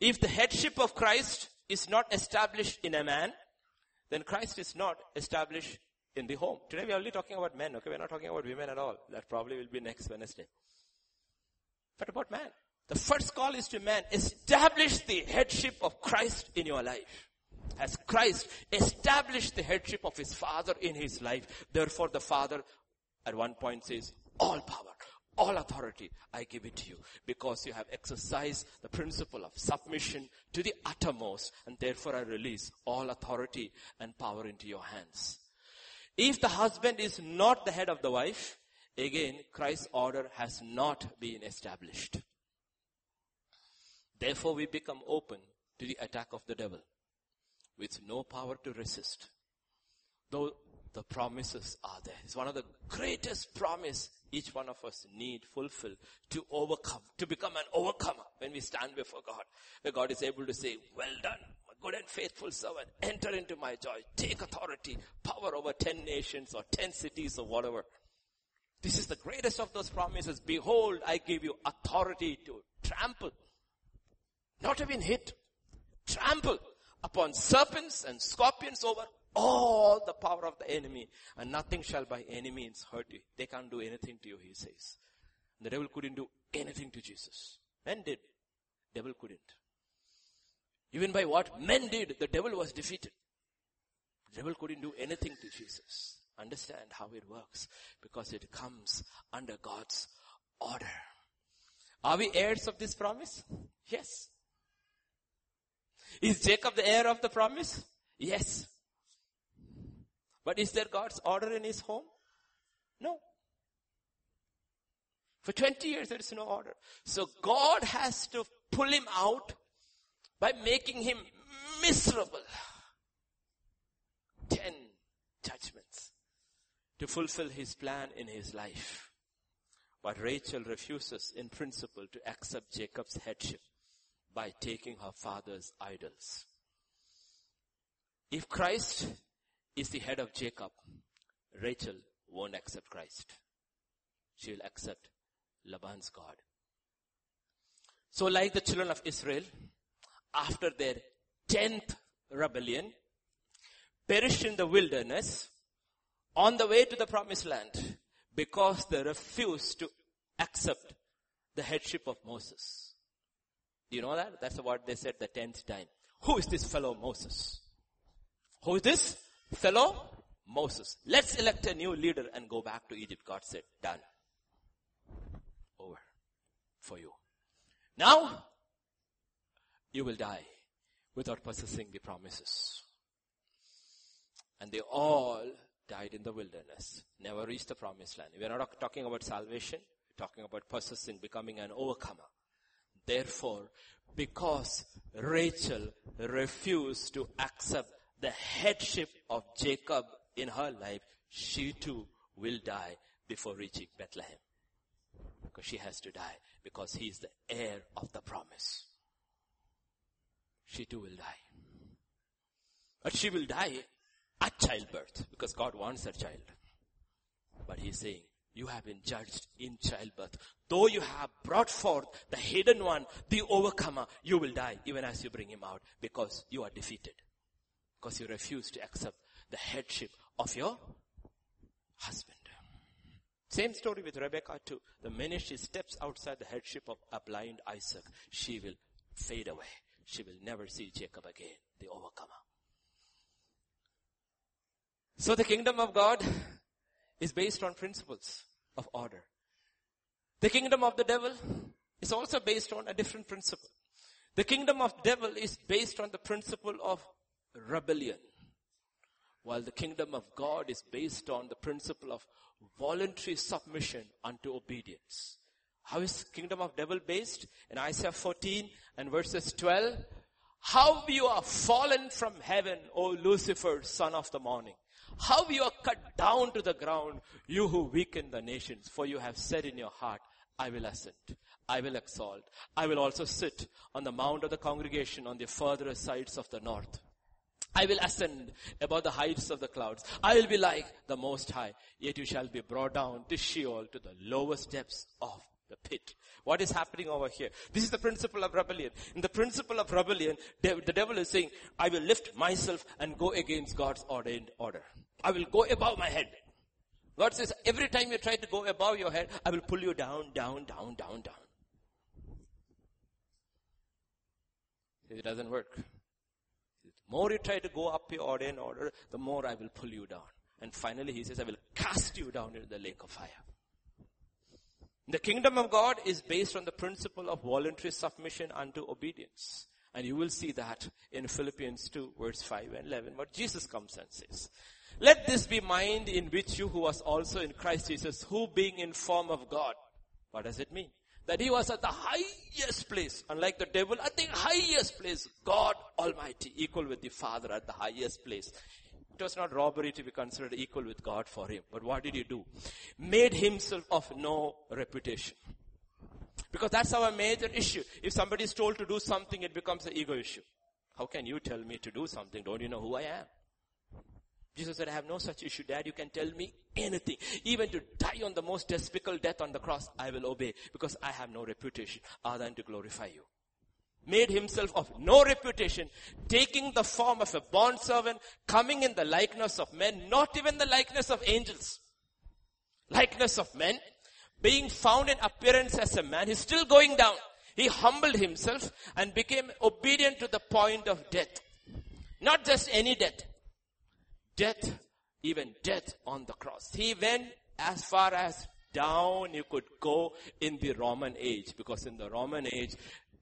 If the headship of Christ is not established in a man, then Christ is not established in the home. Today we are only talking about men, okay? We're not talking about women at all. That probably will be next Wednesday. But about man. The first call is to man. Establish the headship of Christ in your life. As Christ established the headship of his father in his life, therefore the father at one point says, all power, all authority, I give it to you because you have exercised the principle of submission to the uttermost and therefore I release all authority and power into your hands. If the husband is not the head of the wife, again, Christ's order has not been established. Therefore we become open to the attack of the devil with no power to resist. Though the promises are there. It's one of the greatest promise each one of us need fulfill to overcome, to become an overcomer when we stand before God. Where God is able to say, well done, good and faithful servant, enter into my joy, take authority, power over ten nations or ten cities or whatever. This is the greatest of those promises. Behold, I give you authority to trample, not even hit, trample upon serpents and scorpions over all the power of the enemy and nothing shall by any means hurt you. They can't do anything to you, he says. The devil couldn't do anything to Jesus. Men did. Devil couldn't. Even by what men did, the devil was defeated. The devil couldn't do anything to Jesus. Understand how it works because it comes under God's order. Are we heirs of this promise? Yes. Is Jacob the heir of the promise? Yes. But is there God's order in his home? No. For 20 years there is no order. So God has to pull him out by making him miserable. Ten judgments to fulfill his plan in his life. But Rachel refuses in principle to accept Jacob's headship by taking her father's idols. If Christ is the head of Jacob, Rachel won't accept Christ. She will accept Laban's God. So like the children of Israel, after their tenth rebellion, perished in the wilderness on the way to the promised land because they refused to accept the headship of Moses. Do you know that? That's what they said the tenth time. Who is this fellow Moses? Who is this fellow Moses? Let's elect a new leader and go back to Egypt. God said, done. Over. For you. Now, you will die without possessing the promises. And they all died in the wilderness, never reached the promised land. We are not talking about salvation, we're talking about possessing, becoming an overcomer. Therefore, because Rachel refused to accept the headship of Jacob in her life, she too will die before reaching Bethlehem. Because she has to die because he is the heir of the promise. She too will die. But she will die at childbirth because God wants a child. But he's saying, you have been judged in childbirth. Though you have brought forth the hidden one, the overcomer, you will die even as you bring him out because you are defeated. Because you refuse to accept the headship of your husband. Same story with Rebecca too. The minute she steps outside the headship of a blind Isaac, she will fade away. She will never see Jacob again, the overcomer. So the kingdom of God is based on principles of order. The kingdom of the devil is also based on a different principle. The kingdom of devil is based on the principle of rebellion. While the kingdom of God is based on the principle of voluntary submission unto obedience. How is kingdom of devil based? In Isaiah 14 and verses 12, how you are fallen from heaven, O Lucifer, son of the morning. How you are cut down to the ground, you who weaken the nations, for you have said in your heart, I will ascend. I will exalt. I will also sit on the mount of the congregation on the further sides of the north. I will ascend above the heights of the clouds. I will be like the Most High. Yet you shall be brought down to Sheol, to the lowest depths of the pit. What is happening over here? This is the principle of rebellion. In the principle of rebellion, the devil is saying, I will lift myself and go against God's ordained order. I will go above my head. God says, every time you try to go above your head, I will pull you down, down, down, down, down. It doesn't work. More you try to go up your ordained order, the more I will pull you down. And finally he says, I will cast you down into the lake of fire. The kingdom of God is based on the principle of voluntary submission unto obedience. And you will see that in Philippians 2 verse 5 and 11, what Jesus comes and says. Let this be mind in which you who was also in Christ Jesus, who being in form of God. What does it mean? That he was at the highest place, unlike the devil, at the highest place, God Almighty, equal with the Father at the highest place. It was not robbery to be considered equal with God for him. But what did he do? Made himself of no reputation. Because that's our major issue. If somebody is told to do something, it becomes an ego issue. How can you tell me to do something? Don't you know who I am? Jesus said, I have no such issue. Dad, you can tell me anything. Even to die on the most despicable death on the cross, I will obey because I have no reputation other than to glorify you. Made himself of no reputation, taking the form of a bond servant, coming in the likeness of men, not even the likeness of angels. Likeness of men, being found in appearance as a man, he's still going down. He humbled himself and became obedient to the point of death. Not just any death. Death, even death on the cross. He went as far as down you could go in the Roman age because in the Roman age,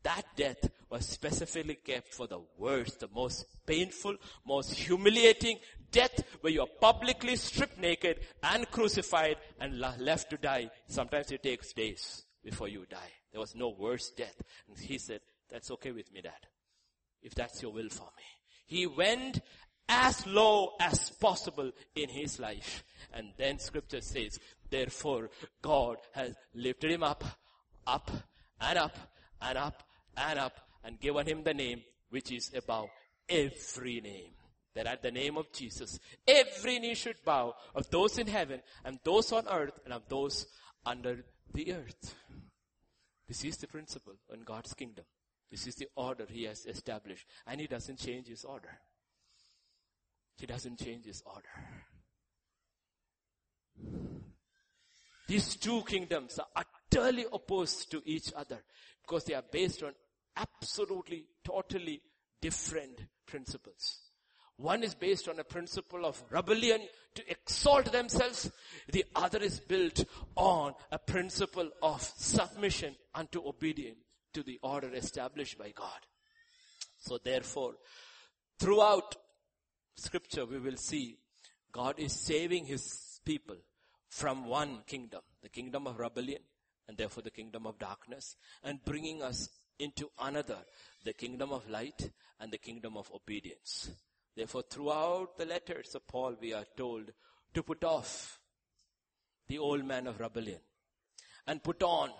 that death was specifically kept for the worst, the most painful, most humiliating death where you are publicly stripped naked and crucified and left to die. Sometimes it takes days before you die. There was no worse death. And he said, that's okay with me, dad. If that's your will for me. He went as low as possible in his life. And then scripture says, therefore God has lifted him up, up and up and up and up and given him the name which is above every name. That at the name of Jesus, every knee should bow of those in heaven and those on earth and of those under the earth. This is the principle in God's kingdom. This is the order He has established. And He doesn't change His order. He doesn't change His order. These two kingdoms are utterly opposed to each other because they are based on absolutely, totally different principles. One is based on a principle of rebellion to exalt themselves. The other is built on a principle of submission unto obedience to the order established by God. So therefore, throughout scripture we will see God is saving his people from one kingdom, the kingdom of rebellion and therefore the kingdom of darkness and bringing us into another, the kingdom of light and the kingdom of obedience. Therefore, throughout the letters of Paul, we are told to put off the old man of rebellion and put on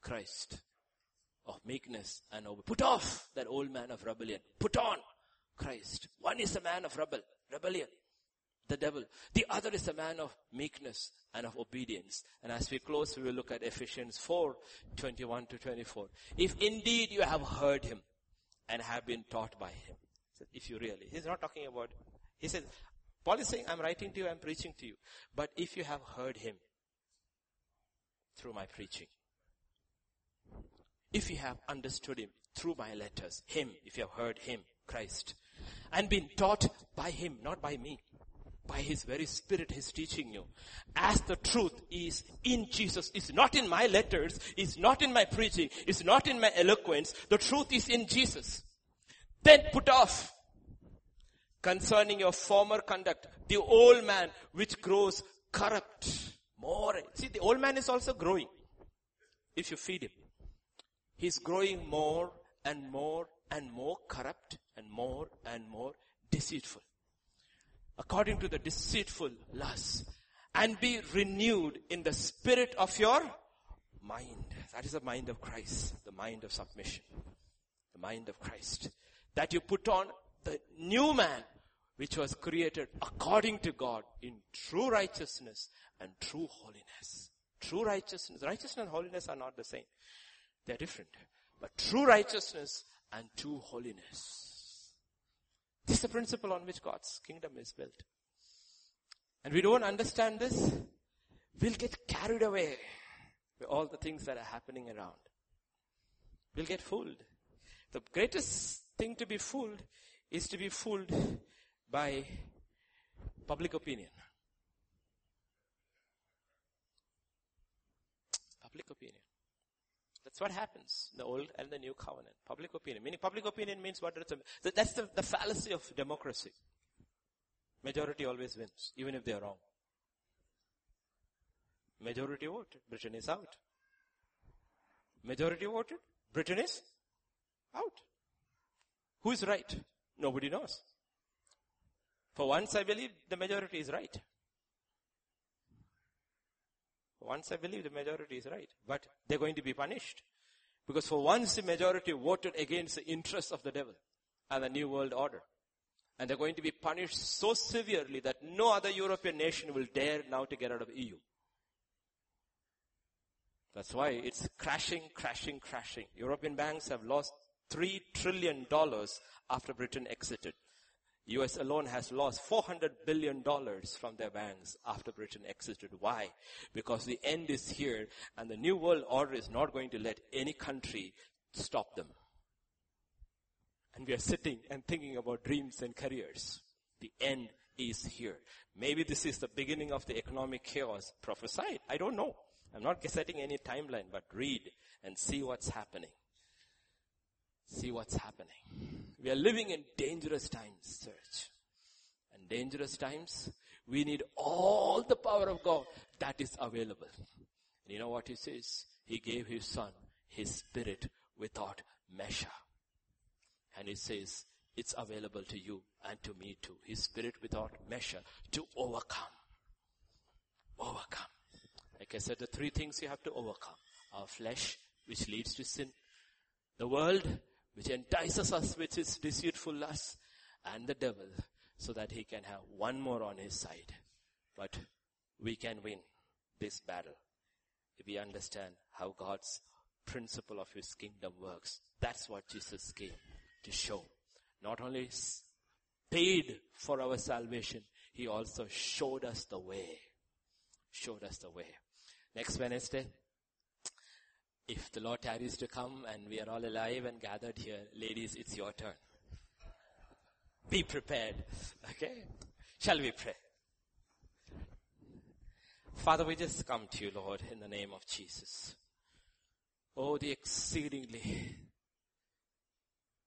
Christ of meekness and over. Put off that old man of rebellion. Put on Christ. One is a man of rebel, rebellion, the devil. The other is a man of meekness and of obedience. And as we close, we will look at Ephesians 4, 21 to 24. If indeed you have heard him and have been taught by him, if you really, he's not talking about, he says, Paul is saying, I'm writing to you, I'm preaching to you. But if you have heard him through my preaching, if you have understood him through my letters, him, if you have heard him, Christ, and been taught by him, not by me, by his very spirit he's teaching you. As the truth is in Jesus, it's not in my letters, it's not in my preaching, it's not in my eloquence, the truth is in Jesus. Then put off concerning your former conduct, the old man which grows corrupt. More. See, the old man is also growing. If you feed him. He's growing more and more and more corrupt and more and more deceitful. According to the deceitful lust. And be renewed in the spirit of your mind. That is the mind of Christ. The mind of submission. The mind of Christ that you put on the new man which was created according to God in true righteousness and true holiness. True righteousness, righteousness and holiness are not the same. They're different. But true righteousness and true holiness. This is the principle on which God's kingdom is built. And we don't understand this, we'll get carried away with all the things that are happening around. We'll get fooled. The greatest thing to be fooled is to be fooled by public opinion. Public opinion. That's what happens the old and the new covenant. Public opinion. Meaning public opinion means what? That's the, the fallacy of democracy. Majority always wins, even if they are wrong. Majority voted. Britain is out. Majority voted. Britain is out. Who is right? Nobody knows. For once I believe the majority is right. Once I believe the majority is right. But they're going to be punished. Because for once the majority voted against the interests of the devil and the new world order. And they're going to be punished so severely that no other European nation will dare now to get out of EU. That's why it's crashing, crashing, crashing. European banks have lost $3 trillion after Britain exited. US alone has lost 400 billion dollars from their banks after Britain exited. Why? Because the end is here and the new world order is not going to let any country stop them. And we are sitting and thinking about dreams and careers. The end is here. Maybe this is the beginning of the economic chaos prophesied. I don't know. I'm not setting any timeline, but read and see what's happening. See what's happening. We are living in dangerous times, church. And dangerous times, we need all the power of God that is available. And you know what he says? He gave his son, his spirit without measure. And he says, it's available to you and to me too. His spirit without measure to overcome. Overcome. Like I said, the three things you have to overcome. Our flesh, which leads to sin. The world, which entices us with its deceitful lust. And the devil, so that he can have one more on his side. But we can win this battle if we understand how God's principle of his kingdom works. That's what Jesus came to show. Not only paid for our salvation, he also showed us the way. Showed us the way. Next Wednesday, if the Lord tarries to come and we are all alive and gathered here, ladies, it's your turn. Be prepared. Okay? Shall we pray? Father, we just come to you, Lord, in the name of Jesus. Oh, the exceedingly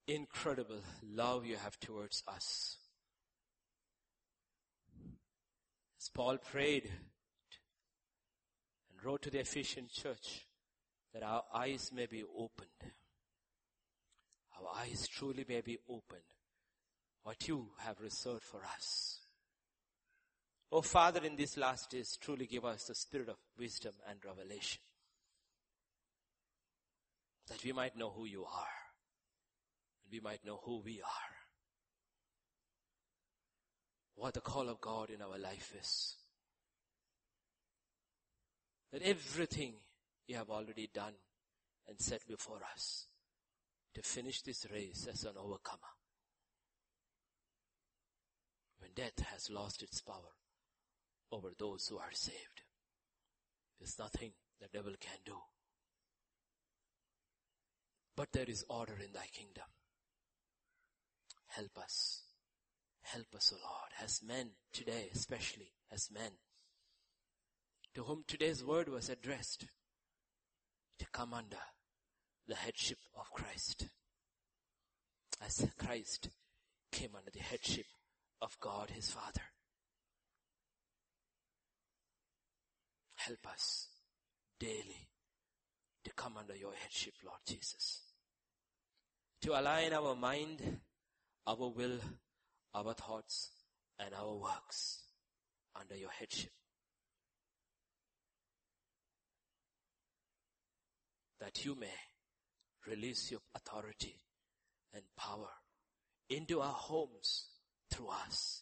incredible love you have towards us. As Paul prayed and wrote to the Ephesian church that our eyes may be opened. Our eyes truly may be opened. What you have reserved for us. Oh Father, in these last days, truly give us the spirit of wisdom and revelation that we might know who you are and we might know who we are. What the call of God in our life is. That everything you have already done and set before us to finish this race as an overcomer. When death has lost its power over those who are saved, there's nothing the devil can do. But there is order in thy kingdom. Help us. Help us, O Lord, as men today, especially as men, to whom today's word was addressed, to come under the headship of Christ. As Christ came under the headship of God his Father. Help us daily to come under your headship, Lord Jesus. To align our mind, our will, our thoughts, and our works under your headship. That you may release your authority and power into our homes through us.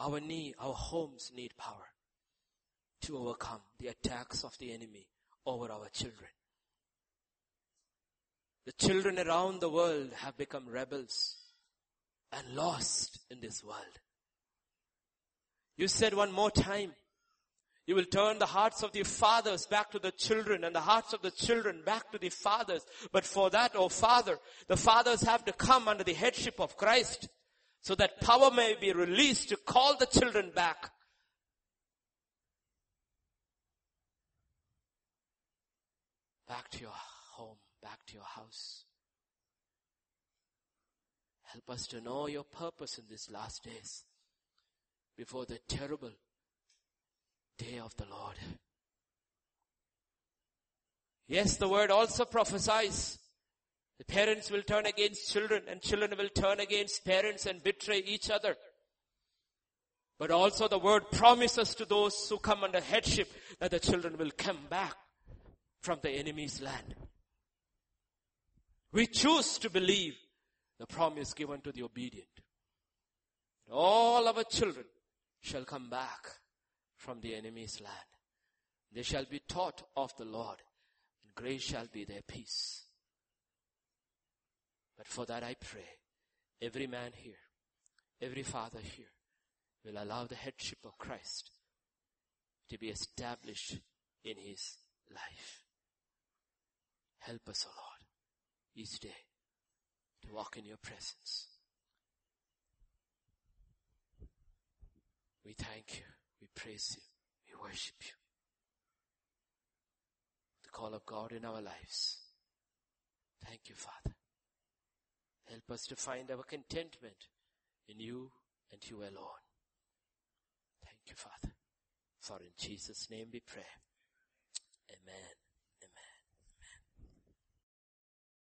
Our need, our homes need power to overcome the attacks of the enemy over our children. The children around the world have become rebels and lost in this world. You said one more time, you will turn the hearts of the fathers back to the children and the hearts of the children back to the fathers. But for that, oh Father, the fathers have to come under the headship of Christ so that power may be released to call the children back back to your home, back to your house. Help us to know your purpose in these last days before the terrible day of the Lord. Yes, the word also prophesies. The parents will turn against children and children will turn against parents and betray each other. But also the word promises to those who come under headship that the children will come back from the enemy's land. We choose to believe the promise given to the obedient. All our children shall come back from the enemy's land. They shall be taught of the Lord, and great shall be their peace. But for that I pray, every man here, every father here will allow the headship of Christ to be established in his life. Help us, O oh Lord, each day to walk in your presence. We thank you. We praise you. We worship you. The call of God in our lives. Thank you, Father. Help us to find our contentment in you and you alone. Thank you, Father. For in Jesus' name we pray. Amen.